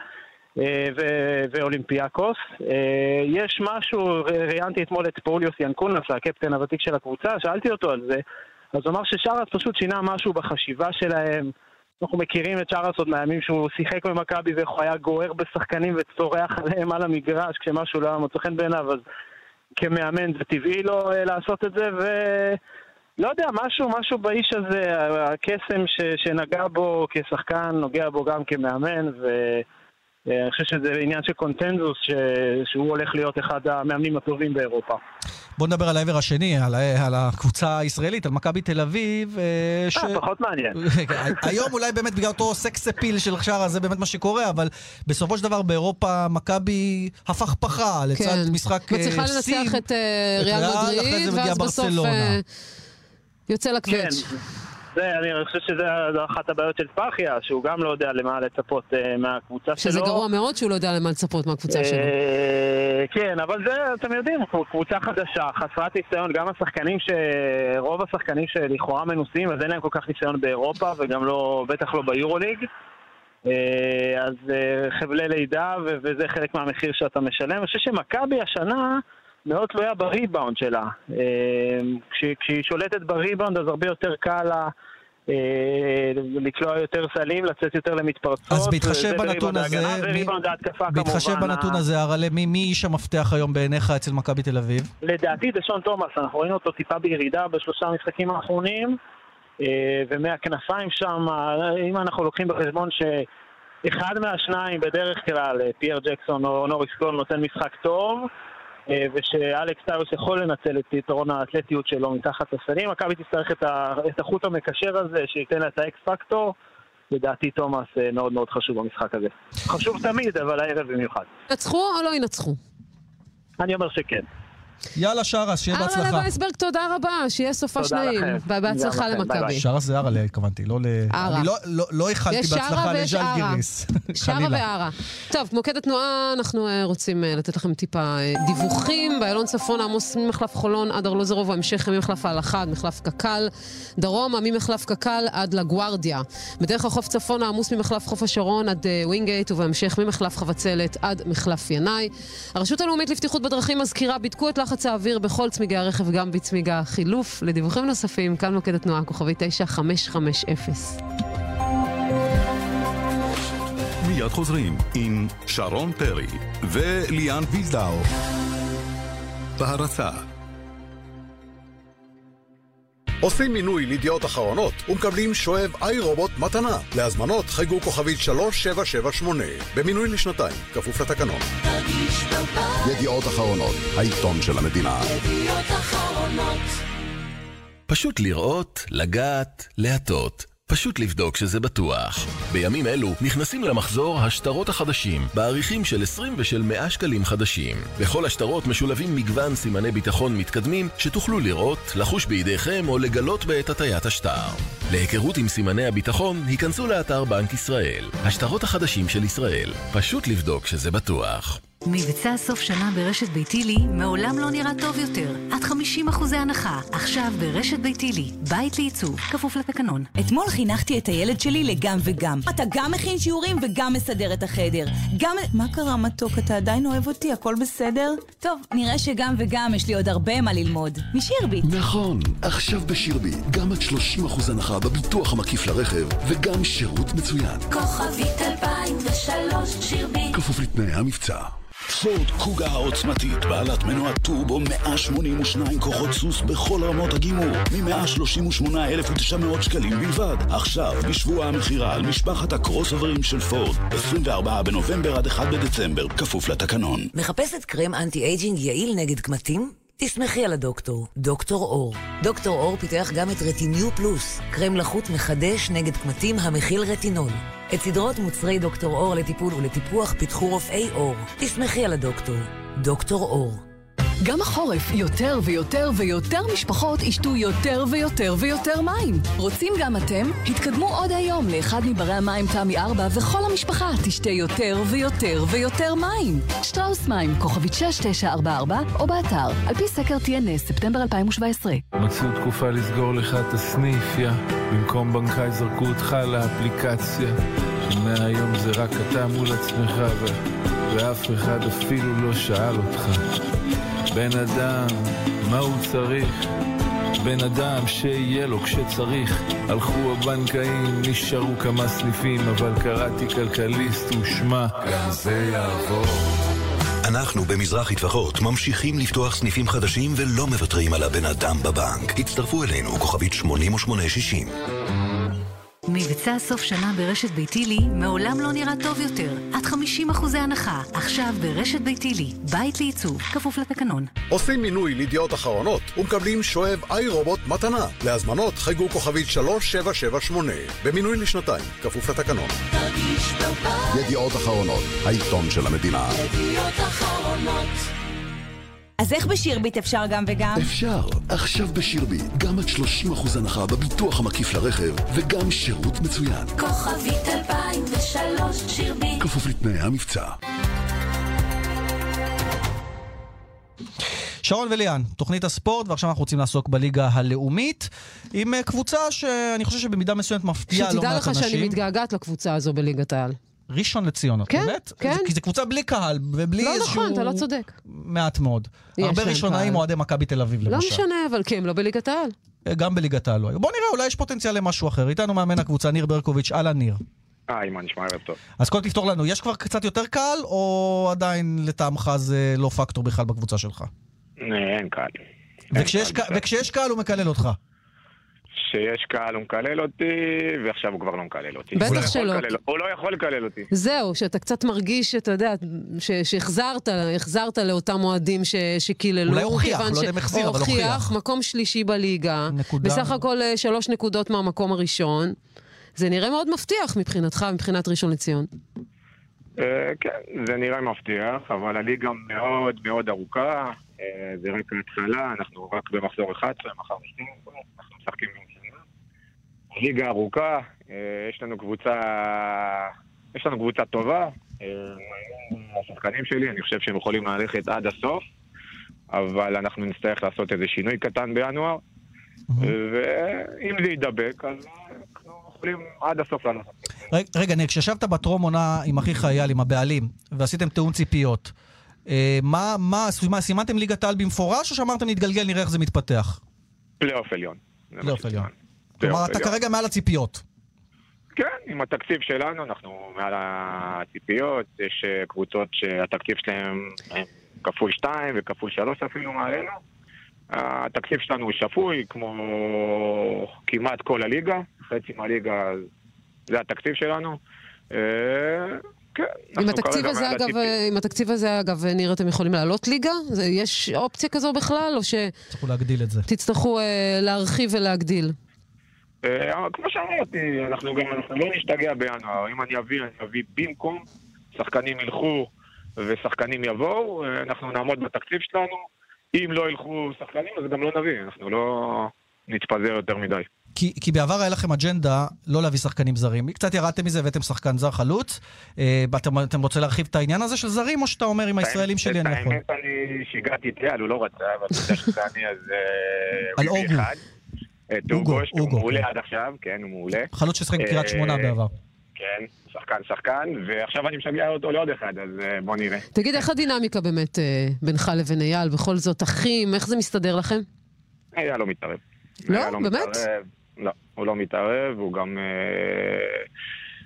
N: ו- ואולימפיאקוס. אה, יש משהו, ר- ראיינתי אתמול את פאוליוס ינקונס, הקפטן הוותיק של הקבוצה, שאלתי אותו על זה, אז הוא אמר ששרס פשוט שינה משהו בחשיבה שלהם. אנחנו מכירים את שרס עוד מהימים שהוא שיחק במכבי ואיך הוא היה גוער בשחקנים וצורח עליהם על המגרש כשמשהו לא היה מוצא חן בעיניו, אז כמאמן זה טבעי לו אה, לעשות את זה, ו... לא יודע, משהו, משהו באיש הזה, הקסם ש, שנגע בו כשחקן, נוגע בו גם כמאמן, ואני חושב שזה עניין של קונצנזוס, ש, שהוא הולך להיות אחד המאמנים הטובים באירופה.
C: בוא נדבר על העבר השני, על, על הקבוצה הישראלית, על מכבי תל אביב. אה, ש...
N: אה, פחות מעניין.
C: היום אולי באמת בגלל אותו סקס אפיל של שרה, זה באמת מה שקורה, אבל בסופו של דבר באירופה מכבי הפכפכה לצד
B: כן.
C: משחק אה,
B: מצליחה. לנצח את אה,
C: את
B: ריאל מדריד, ואז בסוף. אה, יוצא לקווץ'.
N: זה, אני חושב שזה אחת הבעיות של ספאחיה, שהוא גם לא יודע למה לצפות אה, מהקבוצה שלו.
B: שזה גרוע מאוד שהוא לא יודע למה לצפות מהקבוצה שלו.
N: אה, כן, אבל זה, אתם יודעים, קבוצה חדשה, חסרת ניסיון, גם השחקנים ש... רוב השחקנים שלכאורה מנוסים, אז אין להם כל כך ניסיון באירופה, וגם לא, בטח לא ביורוליג. אה, אז חבלי לידה, וזה חלק מהמחיר שאתה משלם. אני חושב שמכבי השנה... מאוד תלויה בריבאונד שלה. כשהיא שולטת בריבאונד אז הרבה יותר קל לה אה, לקלוע יותר סלים, לצאת יותר למתפרצות.
C: אז בהתחשב בנתון הזה, בהתחשב בנתון הזה, הרלה, מי איש המפתח היום בעיניך אצל מכבי תל אביב?
N: לדעתי דשון תומאס, אנחנו ראינו אותו טיפה בירידה בשלושה המשחקים האחרונים, אה, ומהכנפיים שם, אם אנחנו לוקחים בחשבון שאחד מהשניים בדרך כלל, אה, פייר ג'קסון או נוריס קול נותן משחק טוב, אה, ושאלכס טיוס יכול לנצל את יתרון האתלטיות שלו מתחת לסלים. מכבי תצטרך את, ה, את החוט המקשר הזה, שייתן לה את ה X factor. לדעתי תומאס אה, מאוד מאוד חשוב במשחק הזה. חשוב תמיד, אבל הערב במיוחד.
B: ינצחו או לא ינצחו?
N: אני אומר שכן.
C: יאללה, שרס, שיהיה בהצלחה.
B: אהרלה וייסברג, תודה רבה, שיהיה סופ"ש נעים. בהצלחה למכבי.
C: שרס זה אהרלה, התכוונתי, לא ל...
B: אהרה.
C: אני לא איחלתי בהצלחה לז'לגיריס.
B: שרה ואהרה. טוב, מוקד התנועה, אנחנו אה, רוצים אה, לתת לכם טיפה אה, דיווחים. באיילון צפון, עמוס ממחלף חולון עד ארלוזרוב, ההמשך ממחלף ההלכה עד מחלף קק"ל. דרומה ממחלף קק"ל עד לגוארדיה. בדרך החוף צפון, עמוס ממחלף חוף השרון עד ווינגייט, ובהמשך ממחלף חבצלת עד מחלף ינאי. הרשות הלאומית לבטיחות בדרכים מזכירה, בדקו את לחץ האוויר בכל צמיגי הרכב, גם בצמיג החילוף. לדיווחים נוספים, כאן מוקד התנועה, כוכבי 9550.
F: מיד חוזרים עם שרון פרי וליאן וילדאו. בהרצה עושים מינוי לידיעות אחרונות ומקבלים שואב איי רובוט מתנה. להזמנות חייגו כוכבית 3778 במינוי לשנתיים, כפוף לתקנון.
H: ידיעות אחרונות, העיתון של המדינה. ידיעות
G: אחרונות פשוט לראות, לגעת, להטות. פשוט לבדוק שזה בטוח. בימים אלו נכנסים למחזור השטרות החדשים, בעריכים של 20 ושל 100 שקלים חדשים. בכל השטרות משולבים מגוון סימני ביטחון מתקדמים שתוכלו לראות, לחוש בידיכם או לגלות בעת הטיית השטר. להיכרות עם סימני הביטחון, היכנסו לאתר בנק ישראל. השטרות החדשים של ישראל. פשוט לבדוק שזה בטוח.
A: מבצע סוף שנה ברשת ביתילי מעולם לא נראה טוב יותר. עד 50 אחוזי הנחה, עכשיו ברשת ביתילי. בית לעיצוב, כפוף לתקנון.
O: אתמול חינכתי את הילד שלי לגם וגם. אתה גם מכין שיעורים וגם מסדר את החדר. גם... מה קרה מתוק? אתה עדיין אוהב אותי? הכל בסדר? טוב, נראה שגם וגם יש לי עוד הרבה מה ללמוד. משירביט.
P: נכון, עכשיו בשירביט. גם עד 30 אחוז הנחה בביטוח המקיף לרכב, וגם שירות מצוין.
Q: כוכבית 2003 שירביט.
P: כפוף לתנאי המבצע. פורד קוגה העוצמתית, בעלת מנוע טורבו 182 כוחות סוס בכל רמות הגימור, מ-138,900 שקלים בלבד. עכשיו, בשבוע המכירה על משפחת הקרוסאוברים של פורד, 24 בנובמבר עד 1 בדצמבר, כפוף לתקנון.
A: מחפשת קרם anti aging יעיל נגד קמטים? תסמכי על הדוקטור, דוקטור אור. דוקטור אור פיתח גם את רטיניו פלוס, קרם לחות מחדש נגד קמטים המכיל רטינול. את סדרות מוצרי דוקטור אור לטיפול ולטיפוח פיתחו רופאי אור. תסמכי על הדוקטור, דוקטור אור.
R: גם החורף יותר ויותר ויותר משפחות ישתו יותר ויותר ויותר מים. רוצים גם אתם? התקדמו עוד היום לאחד מברי המים תמי 4 וכל המשפחה תשתה יותר ויותר ויותר מים. שטראוס מים, כוכבית 6944 או באתר, על פי סקר TNS, ספטמבר 2017.
S: מצאו תקופה לסגור לך את הסניף, יא. במקום בנקאי זרקו אותך לאפליקציה. שמהיום זה רק אתה מול עצמך. ואף אחד אפילו לא שאל אותך. בן אדם, מה הוא צריך? בן אדם שיהיה לו כשצריך. הלכו הבנקאים, נשארו כמה סניפים, אבל קראתי כלכליסט ושמע, גם זה יעבור.
F: אנחנו במזרחי טפחות ממשיכים לפתוח סניפים חדשים ולא מוותרים על הבן אדם בבנק. הצטרפו אלינו, כוכבית 8860.
A: מבצע סוף שנה ברשת ביתילי מעולם לא נראה טוב יותר. עד 50 אחוזי הנחה, עכשיו ברשת ביתילי. בית לעיצוב, כפוף לתקנון.
P: עושים מינוי לידיעות אחרונות ומקבלים שואב איי רובוט מתנה. להזמנות חייגו כוכבית 3778 במינוי לשנתיים, כפוף לתקנון.
H: ידיעות אחרונות, העיתון של המדינה.
Q: ידיעות אחרונות
O: אז איך בשירביט אפשר גם וגם?
T: אפשר. עכשיו בשירביט, גם עד 30% הנחה בביטוח המקיף לרכב, וגם שירות מצוין.
Q: כוכבית 2003 שירביט.
T: כפוף לתנאי המבצע.
C: שרון וליאן, תוכנית הספורט, ועכשיו אנחנו רוצים לעסוק בליגה הלאומית, עם אה, קבוצה שאני חושב שבמידה מסוימת מפתיעה לא מעט
B: שתדע
C: אנשים.
B: לך שאני מתגעגעת לקבוצה הזו בליגת העל.
C: ראשון לציון, את
B: כן,
C: באמת?
B: כן.
C: כי זו קבוצה בלי קהל, ובלי
B: לא
C: איזשהו...
B: נכון, אתה לא צודק.
C: מעט מאוד.
B: יש
C: הרבה ראשונאים. אוהדי מכבי תל אביב,
B: לא
C: למשל.
B: משנה, אבל כי הם לא בליגת העל.
C: אה, גם בליגת העל לא היו. בוא נראה, אולי יש פוטנציאל למשהו אחר. איתנו מאמן הקבוצה, ניר ברקוביץ', אהלן ניר.
U: היי, מה נשמע ערב טוב?
C: אז קודם תפתור לנו, יש כבר קצת יותר קהל, או עדיין לטעמך זה לא פקטור בכלל בקבוצה שלך?
U: אה, אין קהל.
C: וכשיש קהל הוא מקלל אותך.
U: כשיש קהל הוא מקלל אותי, ועכשיו הוא כבר לא מקלל אותי.
B: בטח
U: הוא לא
B: שלא.
U: לקלל- הוא לא יכול לקלל אותי.
B: זהו, שאתה קצת מרגיש, אתה יודע, שהחזרת, החזרת לאותם אוהדים ש- שקיללו.
C: אולי הוכיח, לא יודע אם החזיר, אבל הוכיח.
B: מקום שלישי בליגה.
C: נקודה.
B: בסך הכל אה, שלוש נקודות מהמקום הראשון. זה נראה מאוד מבטיח מבחינתך, מבחינת ראשון לציון.
U: אה, כן, זה נראה מבטיח, אבל הליגה מאוד מאוד ארוכה. אה, זה רק ההתחלה, אנחנו רק במחזור 11, מחר משתים, אנחנו משחקים הליגה ארוכה, אה, יש לנו קבוצה... יש לנו קבוצה טובה. אה, השחקנים שלי, אני חושב שהם יכולים ללכת עד הסוף, אבל אנחנו נצטרך לעשות איזה שינוי קטן בינואר, ואם זה יידבק, אז אנחנו יכולים עד הסוף ללכת.
C: רגע, ניר, כשישבת בטרום עונה עם אחיך אייל, עם הבעלים, ועשיתם תיאום ציפיות, אה, מה, מה, מה, סימנתם ליגת העל במפורש, או שאמרתם נתגלגל, נראה איך זה מתפתח?
U: פלייאוף עליון.
C: פלייאוף עליון. כלומר, אתה. כרגע מעל הציפיות.
U: כן, עם התקציב שלנו, אנחנו מעל הציפיות, יש אה, קבוצות שהתקציב שלהם הם כפול שתיים וכפול שלוש אפילו מעלינו. התקציב שלנו הוא שפוי, כמו כמעט כל הליגה, חצי מהליגה זה התקציב שלנו. אה, כן,
B: עם התקציב הזה, אגב. אה, עם התקציב הזה, אגב, ניר, אתם יכולים לעלות ליגה? זה- יש אופציה כזו בכלל, או
C: צריכו להגדיל את זה.
B: שתצטרכו אה, להרחיב ולהגדיל?
U: אה, כמו שאמרתי, אנחנו גם אנחנו לא נשתגע בינואר. אם אני אביא, אני אביא במקום, שחקנים ילכו ושחקנים יבואו, אה, אנחנו נעמוד בתקציב שלנו. אם לא ילכו שחקנים, אז גם לא נביא, אנחנו לא נתפזר יותר מדי.
C: כי, כי בעבר היה לכם אג'נדה לא להביא שחקנים זרים. קצת ירדתם מזה, הבאתם שחקן זר חלוץ. אה, אתם, אתם רוצים להרחיב את העניין הזה של זרים, או שאתה אומר עם הישראלים שלי אני יכול?
U: האמת, אני שיגעתי את אייל, הוא לא רצה, אבל אתה יודע שזה אני, אז...
C: על אוגו.
U: את
C: אוגו,
U: שהוא
C: אוגו,
U: מעולה
C: כן.
U: עד עכשיו, כן, הוא מעולה.
C: חלוץ ששיחק בקריית
U: אה,
C: שמונה בעבר.
U: כן, שחקן שחקן, ועכשיו אני משגע אותו לעוד אחד, אז אה, בוא נראה.
B: תגיד, איך הדינמיקה באמת אה, בינך לבין אייל? בכל זאת, אחים, איך זה מסתדר לכם?
U: אייל לא מתערב.
B: לא?
U: אייל
B: באמת?
U: מתערב. לא, הוא לא מתערב, הוא גם...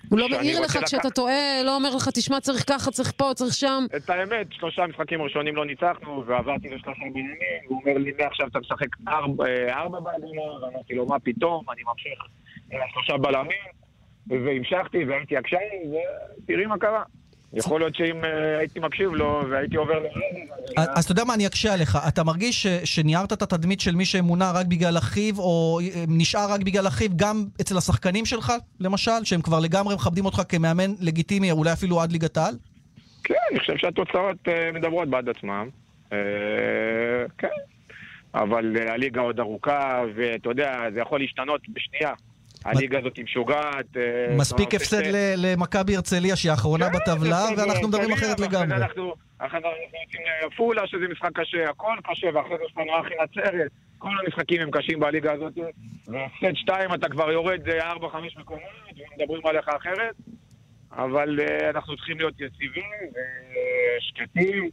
U: אה,
B: הוא לא מעיר לך כשאתה טועה, לא אומר לך, תשמע, צריך ככה, צריך פה, צריך שם.
U: את האמת, שלושה משחקים ראשונים לא ניצחנו, ועברתי לשלושה בניינים, והוא אומר לי, מעכשיו אתה משחק ארבע אה, בהגנה, ואמרתי לו, מה פתאום, אני ממשיך עם שלושה בלמים, והמשכתי והייתי עקשן, ותראי מה קרה. יכול להיות שאם אה, הייתי מקשיב לו והייתי עובר ל...
C: אז אתה יודע מה, אני אקשה עליך. אתה מרגיש שניירת את התדמית של מי שמונה רק בגלל אחיו, או אה, נשאר רק בגלל אחיו, גם אצל השחקנים שלך, למשל, שהם כבר לגמרי מכבדים אותך כמאמן לגיטימי, אולי אפילו עד ליגת העל?
U: כן, אני חושב שהתוצאות אה, מדברות בעד עצמם. כן. אבל הליגה עוד ארוכה, ואתה יודע, זה יכול להשתנות בשנייה. הליגה הזאת משוגעת. אה,
C: מספיק הפסד למכבי הרצליה, שהיא האחרונה בטבלה,
U: הפסד
C: ואנחנו מדברים אחרת לגמרי.
U: אנחנו אחרי זה אנחנו יוצאים לעפולה, שזה משחק קשה, הכל קשה, ואחרי זה יש לנו אחי נצרת. כל המשחקים הם קשים בליגה הזאת. והפסד שתיים אתה כבר יורד אה, ארבע, חמש מקומות, ומדברים עליך אחרת. אבל אה, אנחנו צריכים להיות יציבים ושקטים.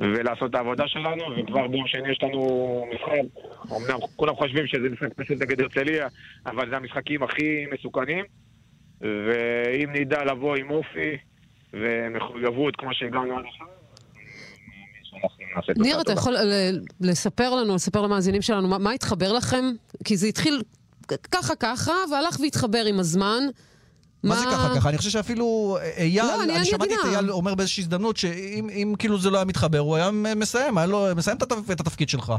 U: ולעשות את העבודה שלנו, וכבר ביום שני יש לנו משחק, אמנם כולם חושבים שזה משחק פשוט נגד הרצליה, אבל זה המשחקים הכי מסוכנים, ואם נדע לבוא עם אופי ומחויבות כמו שהגענו עד עכשיו,
B: ניר, אתה. יכול אה, לספר לנו, לספר למאזינים שלנו, מה התחבר לכם? כי זה התחיל ככה ככה, והלך והתחבר עם הזמן.
C: מה זה ככה ככה? אני חושב שאפילו אייל,
B: לא, אני-
C: אני
B: אני
C: שמעתי את. אייל אומר באיזושהי הזדמנות שאם אם כאילו זה לא היה מתחבר, הוא היה מסיים, היה לו מסיים את את התפקיד שלך.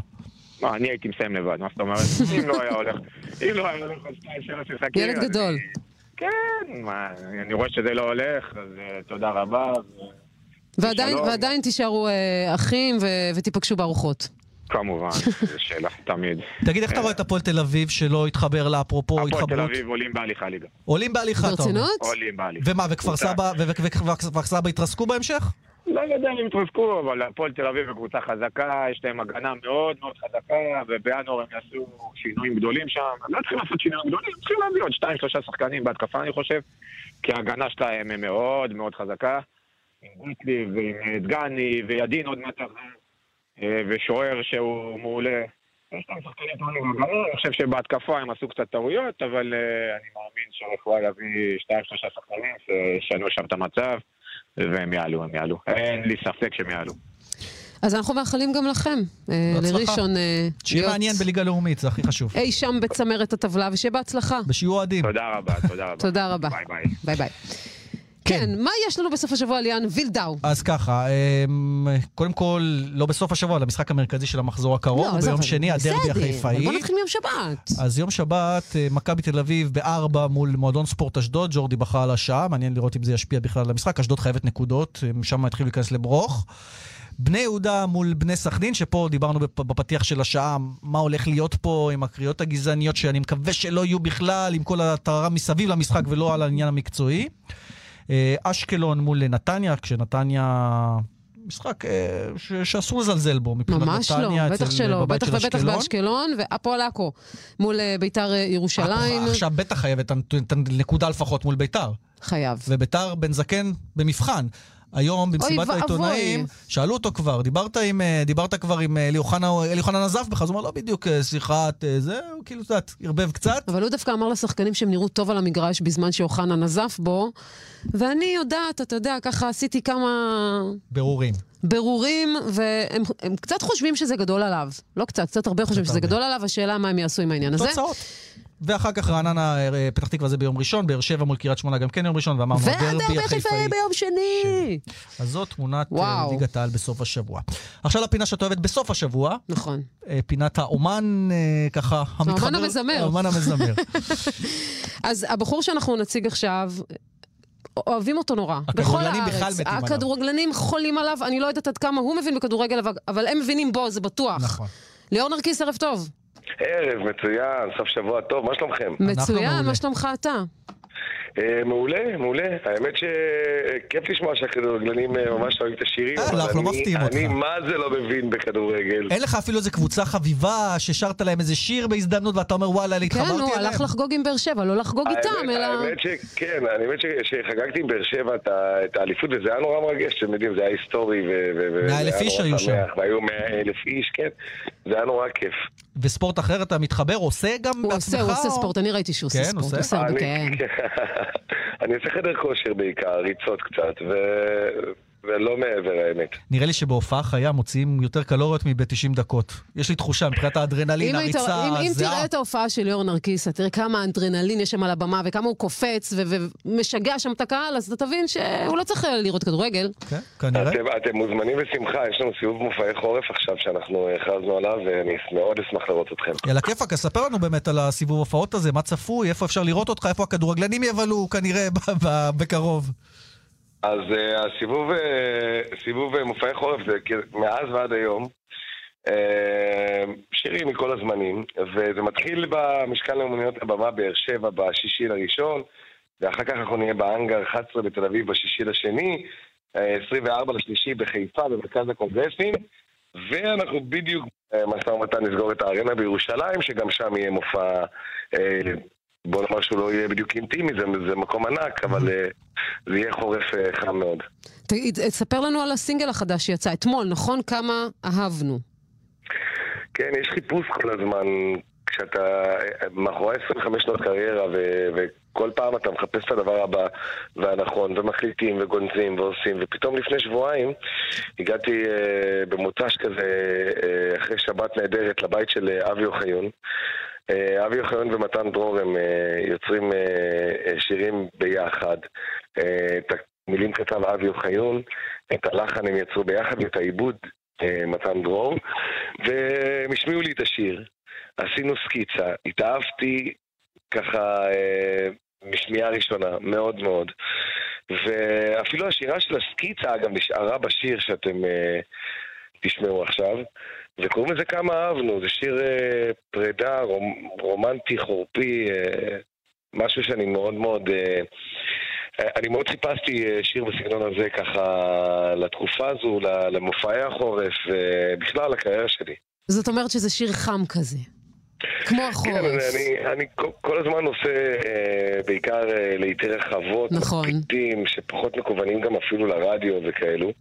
U: מה, אני הייתי מסיים לבד, מה זאת אומרת? אם לא היה הולך, אם לא היה הולך על שתיים שלוש משחקים...
B: ילד גדול.
U: כן, מה, אני רואה שזה לא הולך, אז אה, תודה רבה. ו-
B: ועדיין. ועדיין תישארו אה, אחים ו, ותיפגשו בארוחות.
U: כמובן, זו שאלה, תמיד.
C: תגיד, איך אתה רואה את הפועל תל אביב שלא התחבר לאפרופו
U: הפועל תל
C: התחברות?
U: אביב עולים בהליכה ליגה.
C: עולים בהליכה, אתה אומר.
B: ברצינות?
U: עולים בהליכה.
C: ומה, וכפר סבא וכפר סבא יתרסקו בהמשך?
U: לא יודע אם יתרסקו, אבל הפועל תל אביב היא קבוצה חזקה, יש להם הגנה מאוד מאוד חזקה, ובינואר הם יעשו שינויים גדולים שם. הם לא צריכים לעשות שינויים גדולים, הם צריכים להביא עוד שתיים, שלושה שחקנים בהתקפה, אני חושב, כי ההגנה שלהם היא מאוד מאוד חזקה. עם גוטליב ועם אה, דגני וידין עוד מעט אה, ושוער שהוא מעולה. יש להם שחקנים טובים בהגנה, אני חושב שבהתקפה הם עשו קצת טעויות, אבל אה, אני מאמין שרפואה יביא שתיים, שלושה שחקנים שישנו שם את המצב, והם יעלו, הם יעלו. אין לי ספק שהם יעלו.
B: אז אנחנו מאחלים גם לכם, אה,
C: בהצלחה.
B: לראשון, אה,
C: שיהיה
B: להיות
C: מעניין בליגה לאומית, זה הכי חשוב.
B: אי שם בצמרת הטבלה, ושיהיה בהצלחה.
C: ושיהיו אוהדים.
U: תודה רבה, תודה רבה.
B: תודה רבה.
U: ביי ביי.
B: ביי. כן, מה יש לנו בסוף השבוע, ליאן וילדאו?
C: אז ככה, אמ, קודם כל, לא בסוף השבוע, אלא המשחק המרכזי של המחזור הקרוב,
B: לא,
C: ביום שני, הדרבי החיפאי.
B: בוא נתחיל מיום שבת.
C: אז יום שבת, אה, מכבי תל אביב בארבע מול מועדון ספורט אשדוד, ג'ורדי בכה על השעה, מעניין לראות אם זה ישפיע בכלל על המשחק, אשדוד חייבת נקודות, הם שם התחילו להיכנס לברוך. בני יהודה מול בני סכנין, שפה דיברנו בפ- בפתיח של השעה, מה הולך להיות פה עם הקריאות הגזעניות, שאני מקווה שלא יהיו בכלל, עם כל הטהרה מסביב למשחק ולא על העניין המקצועי. אה, אשקלון מול נתניה, כשנתניה... משחק אה, ש- שאסור לזלזל בו מבחינת
B: ממש לא,
C: נתניה,
B: בטח שלא, בטח ובטח
C: אשקלון.
B: באשקלון, והפועל עכו מול אה, ביתר ירושלים.
C: עכשיו בטח חייבת את הנקודה לפחות מול ביתר.
B: חייב.
C: וביתר בן זקן במבחן. היום במסיבת. העיתונאים, שאלו אותו כבר, דיברת, עם, אה, דיברת כבר עם אה, אלי אוחנה, אלי אוחנה נזף בך, אז הוא אמר, לא בדיוק אה, שיחת אה, זה, הוא כאילו, את יודעת, ערבב קצת.
B: אבל הוא דווקא אמר לשחקנים שהם נראו טוב על המגרש בזמן שאוחנה נזף בו, ואני יודעת, אתה יודע, ככה עשיתי כמה
C: ברורים.
B: ברורים, והם הם קצת חושבים שזה גדול עליו. לא קצת, קצת הרבה חושבים שזה
C: הרבה.
B: גדול עליו, השאלה מה הם יעשו עם העניין הזה.
C: תוצאות. ואחר כך רעננה, אה, פתח תקווה זה ביום ראשון, באר שבע מול קריית שמונה גם כן יום ראשון, ואמרנו הדרבי החיפאי.
B: ביום שני.
C: אז זאת תמונת אה. ליגת העל בסוף השבוע. עכשיו לפינה שאת אוהבת בסוף השבוע.
B: נכון.
C: אה, פינת האומן, אה, ככה, המתחבר...
B: המזמר.
C: האומן המזמר.
B: אז הבחור שאנחנו נציג עכשיו, אוהבים אותו נורא. בכל
C: הכדורגלנים
B: הארץ.
C: בכלל מתים עליו.
B: הכדורגלנים חולים עליו, אני לא יודעת עד כמה הוא מבין בכדורגל, אבל הם מבינים בו, זה בטוח.
C: נכון.
B: ליאור נרקיס, ערב טוב.
V: ערב, מצוין, סוף שבוע טוב, מה שלומכם?
B: מצוין, מה שלומך אתה?
V: אה, מעולה, מעולה. האמת שכיף לשמוע שהכדורגלנים אה, ממש אוהבים את השירים.
C: אה,
V: אבל
C: אנחנו לא
V: אני-
C: מפתיעים אותך.
V: אני מה זה לא מבין בכדורגל.
C: אין לך אפילו איזה קבוצה חביבה ששרת להם איזה שיר בהזדמנות ואתה אומר וואלה,
B: כן,
C: התחברתי
B: הוא
C: אליהם.
B: הלך לחגוג עם באר שבע, לא לחגוג איתם, אלא...
V: האמת שכן, האמת שחגגתי עם באר שבע את האליפות, וזה היה נורא מרגש, אתם יודעים, זה היה היסטורי.
C: מאה אלף איש היו שם.
V: והיו מאה אלף איש, כן. זה היה נורא כיף.
C: וספורט אחר אתה מתחבר, עושה גם
B: הוא
C: בעצמך?
B: עושה, הוא עושה
C: או-
B: ספורט, אני ראיתי שהוא עושה
C: כן,
B: ספורט.
C: עושה?
B: הוא עושה הרבה,
V: אני-
B: כן.
V: אני עושה חדר כושר בעיקר, ריצות קצת, ו- ולא מעבר האמת.
C: נראה לי שבהופעה חיה מוציאים יותר קלוריות מב-90 דקות. יש לי תחושה, מבחינת האדרנלין,
B: אם
C: הריצה,
B: אם- אם
C: הזיעה.
B: תראה את ההופעה של ליאור נרקיס, תראה כמה אנדרנלין יש שם על הבמה וכמה הוא קופץ ו- ומשגע שם את הקהל, אז אתה תבין שהוא לא צריך לראות כדורגל.
C: כן, כנראה.
V: אתם, אתם מוזמנים בשמחה, יש לנו סיבוב מופעי חורף עכשיו שאנחנו הכרזנו עליו, ואני מאוד אשמח לראות אתכם.
C: יאללה, כיפאק, אז ספר לנו באמת על הסיבוב הופעות הזה, מה צפוי, איפה אפשר לראות אותך, איפה הכדורגלנים יבלו כנראה ב- ב- בקרוב.
V: אז uh, הסיבוב uh, סיבוב uh, מופעי חורף זה מאז ועד היום. Uh, שירים מכל הזמנים, וזה מתחיל במשכן לאומניות הבמה באר שבע בשישי לראשון, ואחר כך אנחנו נהיה באנגר 11 בתל אביב בשישי לשני, uh, 24 לשלישי בחיפה במרכז הקונגרסים, ואנחנו בדיוק במשא ומתן לסגור את הארנה בירושלים, שגם שם יהיה מופע, בוא נאמר שהוא לא יהיה בדיוק אינטימי, זה, זה מקום ענק, אבל uh, זה יהיה חורף uh, חם מאוד.
B: תגיד, ספר לנו על הסינגל החדש שיצא אתמול, נכון? כמה אהבנו.
V: כן, יש חיפוש כל הזמן, כשאתה מאחורי 25 שנות קריירה, ו- וכל פעם אתה מחפש את הדבר הבא והנכון, ומחליטים וגונזים ועושים, ופתאום לפני שבועיים הגעתי אה, במוצ"ש כזה, אה, אחרי שבת נהדרת, לבית של אה, אבי אוחיון. אה, אבי אוחיון ומתן דרור הם אה, יוצרים אה, שירים ביחד. את המילים כתב אבי אוחיון, את הלחן הם יצרו ביחד, ואת העיבוד מתן דרור, והם השמיעו לי את השיר. עשינו סקיצה, התאהבתי ככה משמיעה ראשונה, מאוד מאוד. ואפילו השירה של הסקיצה, אגב, נשארה בשיר שאתם תשמעו עכשיו. וקוראים לזה כמה אהבנו, זה שיר uh, פרידה, רומ, רומנטי, חורפי, uh, משהו שאני מאוד מאוד... Uh, אני מאוד חיפשתי שיר בסגנון הזה ככה לתקופה הזו, למופעי החורף, ובכלל לקריירה שלי.
B: זאת אומרת שזה שיר חם כזה. כמו החורף.
V: כן, אני, אני כל הזמן עושה אה, בעיקר אה, לעיתי רחבות,
B: נכון.
V: מקפידים שפחות מקוונים גם אפילו לרדיו וכאלו,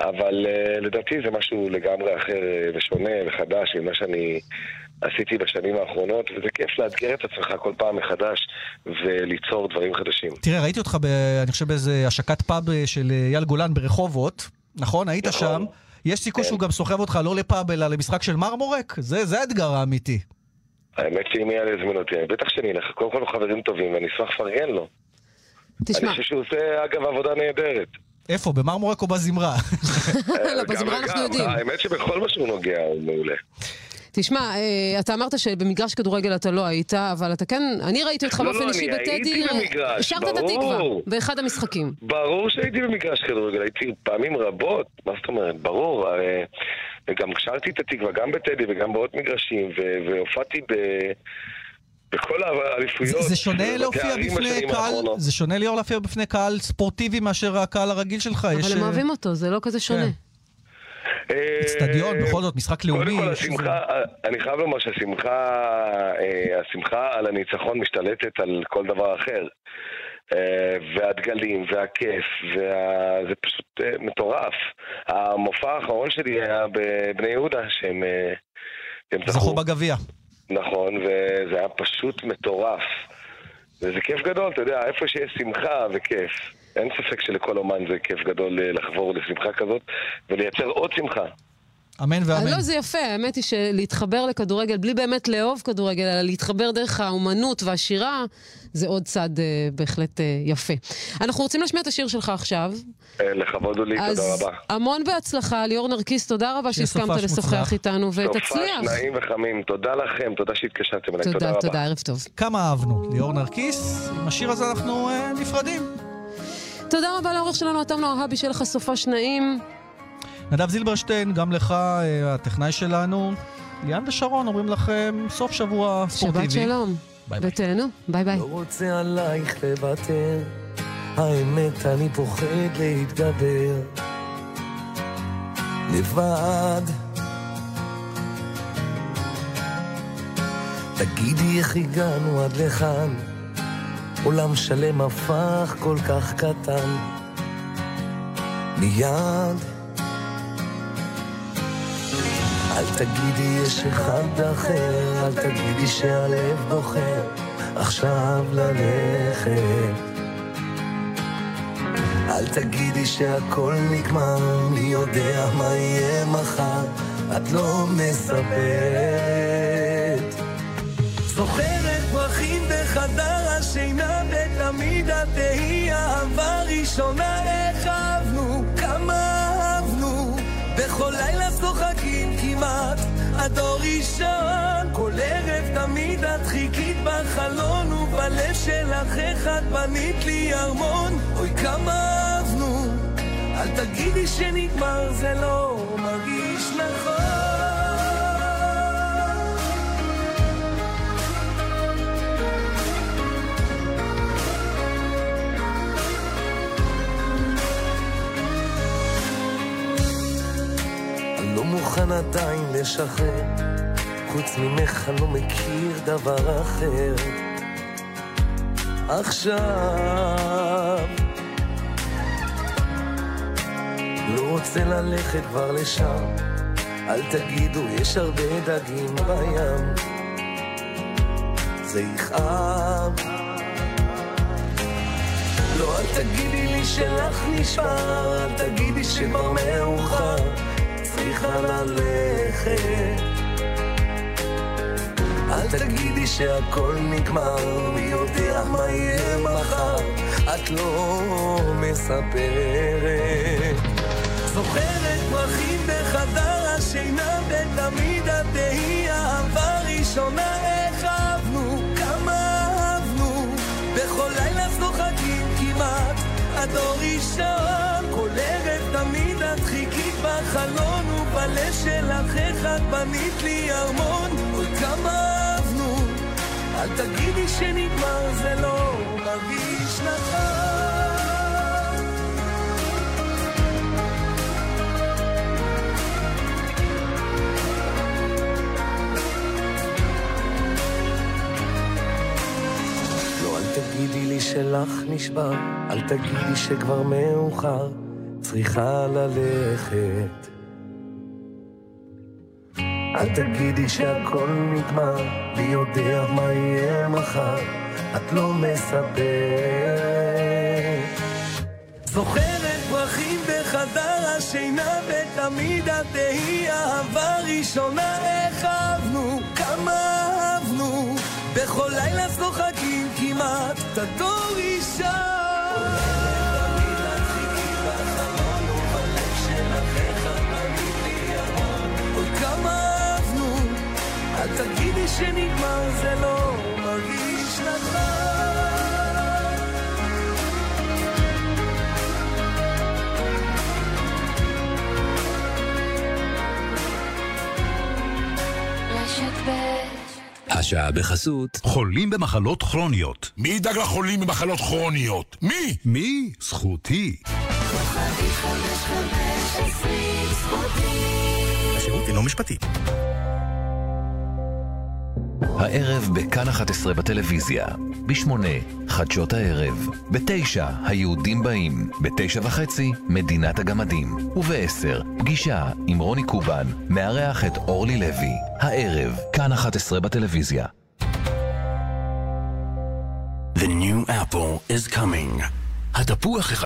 V: אבל אה, לדעתי זה משהו לגמרי אחר אה, ושונה וחדש ממה שאני עשיתי בשנים האחרונות, וזה כיף לאתגר את עצמך כל פעם מחדש וליצור דברים חדשים.
C: תראה, ראיתי אותך, ב, אני חושב, באיזה השקת פאב אה, של אייל גולן ברחובות, נכון? היית נכון. שם. יש סיכוי כן. שהוא גם סוחב אותך לא לפאב אלא למשחק של מרמורק? זה, זה האתגר האמיתי.
V: האמת שאם יהיה יזמין אותי, בטח שאני אלך. קודם כל הוא חברים טובים ואני אשמח לפרגן לו.
B: תשמע.
V: אני חושב שהוא עושה, אגב, עבודה נהדרת.
C: איפה? במרמורק או בזמרה?
B: לא, בזמרה אנחנו יודעים.
V: האמת שבכל מה שהוא נוגע הוא מעולה.
B: תשמע, אה, אתה אמרת שבמגרש כדורגל אתה לא היית, אבל אתה כן, אני ראיתי אותך
V: לא,
B: באופן
V: לא,
B: אישי
V: בטדי.
B: השארת את התקווה, באחד המשחקים.
V: ברור שהייתי במגרש כדורגל, הייתי פעמים רבות, מה זאת אומרת? ברור, הרי... וגם שרתי את התקווה, גם בטדי וגם בעוד מגרשים, והופעתי ב... בכל האליפויות.
C: זה, זה שונה להופיע בפני קהל, האחרונות. זה שונה ליאור להופיע בפני קהל ספורטיבי מאשר הקהל הרגיל שלך.
B: אבל יש... הם אוהבים אותו, זה לא כזה שונה. כן.
C: אצטדיון, אה, בכל זאת, משחק לאומי.
V: קודם כל, השמחה, אני חייב לומר שהשמחה, אה, השמחה על הניצחון משתלטת על כל דבר אחר. אה, והדגלים, והכיף, וזה פשוט מטורף. המופע האחרון שלי היה בבני יהודה, שהם
C: זכו בגביע.
V: נכון, וזה היה פשוט מטורף. וזה כיף גדול, אתה יודע, איפה שיש שמחה וכיף. אין ספק שלכל אומן זה כיף גדול אה, לחבור לשמחה כזאת ולייצר עוד שמחה.
C: אמן ואמן.
B: לא, זה יפה, האמת היא שלהתחבר לכדורגל, בלי באמת לאהוב כדורגל, אלא להתחבר דרך האומנות והשירה, זה עוד צד uh, בהחלט uh, יפה. אנחנו רוצים להשמיע את השיר שלך עכשיו.
V: לכבוד הוא לי, תודה רבה.
B: אז המון בהצלחה, ליאור נרקיס, תודה רבה שהסכמת לשוחח איתנו, ותצליח.
V: סופ"ש נעים וחמים, תודה לכם, תודה שהתקשרתם אליי, תודה, תודה רבה.
B: תודה, ערב טוב.
C: כמה אהבנו, ליאור נרקיס, עם השיר הזה אנחנו אה, נפרדים.
B: תודה רבה לעורך שלנו, אתם נוהבי, שיהיה לך סופ"ש נעים.
C: נדב זילברשטיין, גם לך, אה, הטכנאי שלנו. ליאן ושרון אומרים לכם סוף שבוע ספורטיבי.
B: שבת שלום. ביי ביי. ותהנו, ביי ביי.
W: לא רוצה עלייך לוותר, האמת אני פוחד להתגבר. לבד. תגידי איך הגענו עד לכאן, עולם שלם הפך כל כך קטן. מיד אל תגידי יש אחד אחר, אל תגידי שהלב בוחר עכשיו ללכת. אל תגידי שהכל נגמר, מי יודע מה יהיה מחר, את לא מספרת. זוכרת פרחים בחדר השינה, ותמיד את תהי אהבה ראשונה, איך אהבנו, בכל לילה צוחקים כמעט. הדור ראשון כל ערב תמיד את חיכית בחלון ובלב שלך איך את בנית לי ארמון. אוי כמה אהבנו אל תגידי שנגמר זה לא מוכן עדיין לשחרר, חוץ ממך אני לא מכיר דבר אחר. עכשיו לא רוצה ללכת כבר לשם, אל תגידו, יש הרבה דגים בים. זה יכאב. לא, אל תגידי לי שלך נשבר, אל תגידי שכבר מאוחר. צריכה ללכת. אל תגידי שהכל נגמר, מי יודע מה יהיה מחר, את לא מספרת. זוכרת פרחים בחדר השינה, ותמיד את תהי אהבה ראשונה, איך אהבנו, כמה אהבנו, בכל לילה צוחקים כמעט, הדור ראשון. כל ערב תמיד את חיכית בחלון, ובלב שלך אחד בנית לי ארמון. אוי כמה אהבנו, אל תגידי שנגמר, זה לא מרגיש נכון. לא, תגידי לי שלך נשבר, אל תגידי שכבר מאוחר, צריכה ללכת. אל תגידי שהכל נגמר, מי יודע מה יהיה מחר, את לא מספרת. זוכרת פרחים בחדר השינה, ותמיד את תהי אהבה ראשונה. איך אהבנו, כמה אהבנו, בכל לילה צוחקים כמעט, את הדור אישה. אל תגידי שנגמר, זה לא מרגיש.
X: השעה בחסות חולים במחלות כרוניות.
Y: מי ידאג לחולים במחלות כרוניות? מי?
X: מי? זכותי.
Y: השירות אינו משפטי.
X: הערב בכאן 11 בטלוויזיה, ב-8 חדשות הערב, ב-9 היהודים באים, ב-9 וחצי מדינת הגמדים, וב-10 פגישה עם רוני קובן, מארח את אורלי לוי, הערב כאן 11 בטלוויזיה.
T: The new apple is coming. התפוח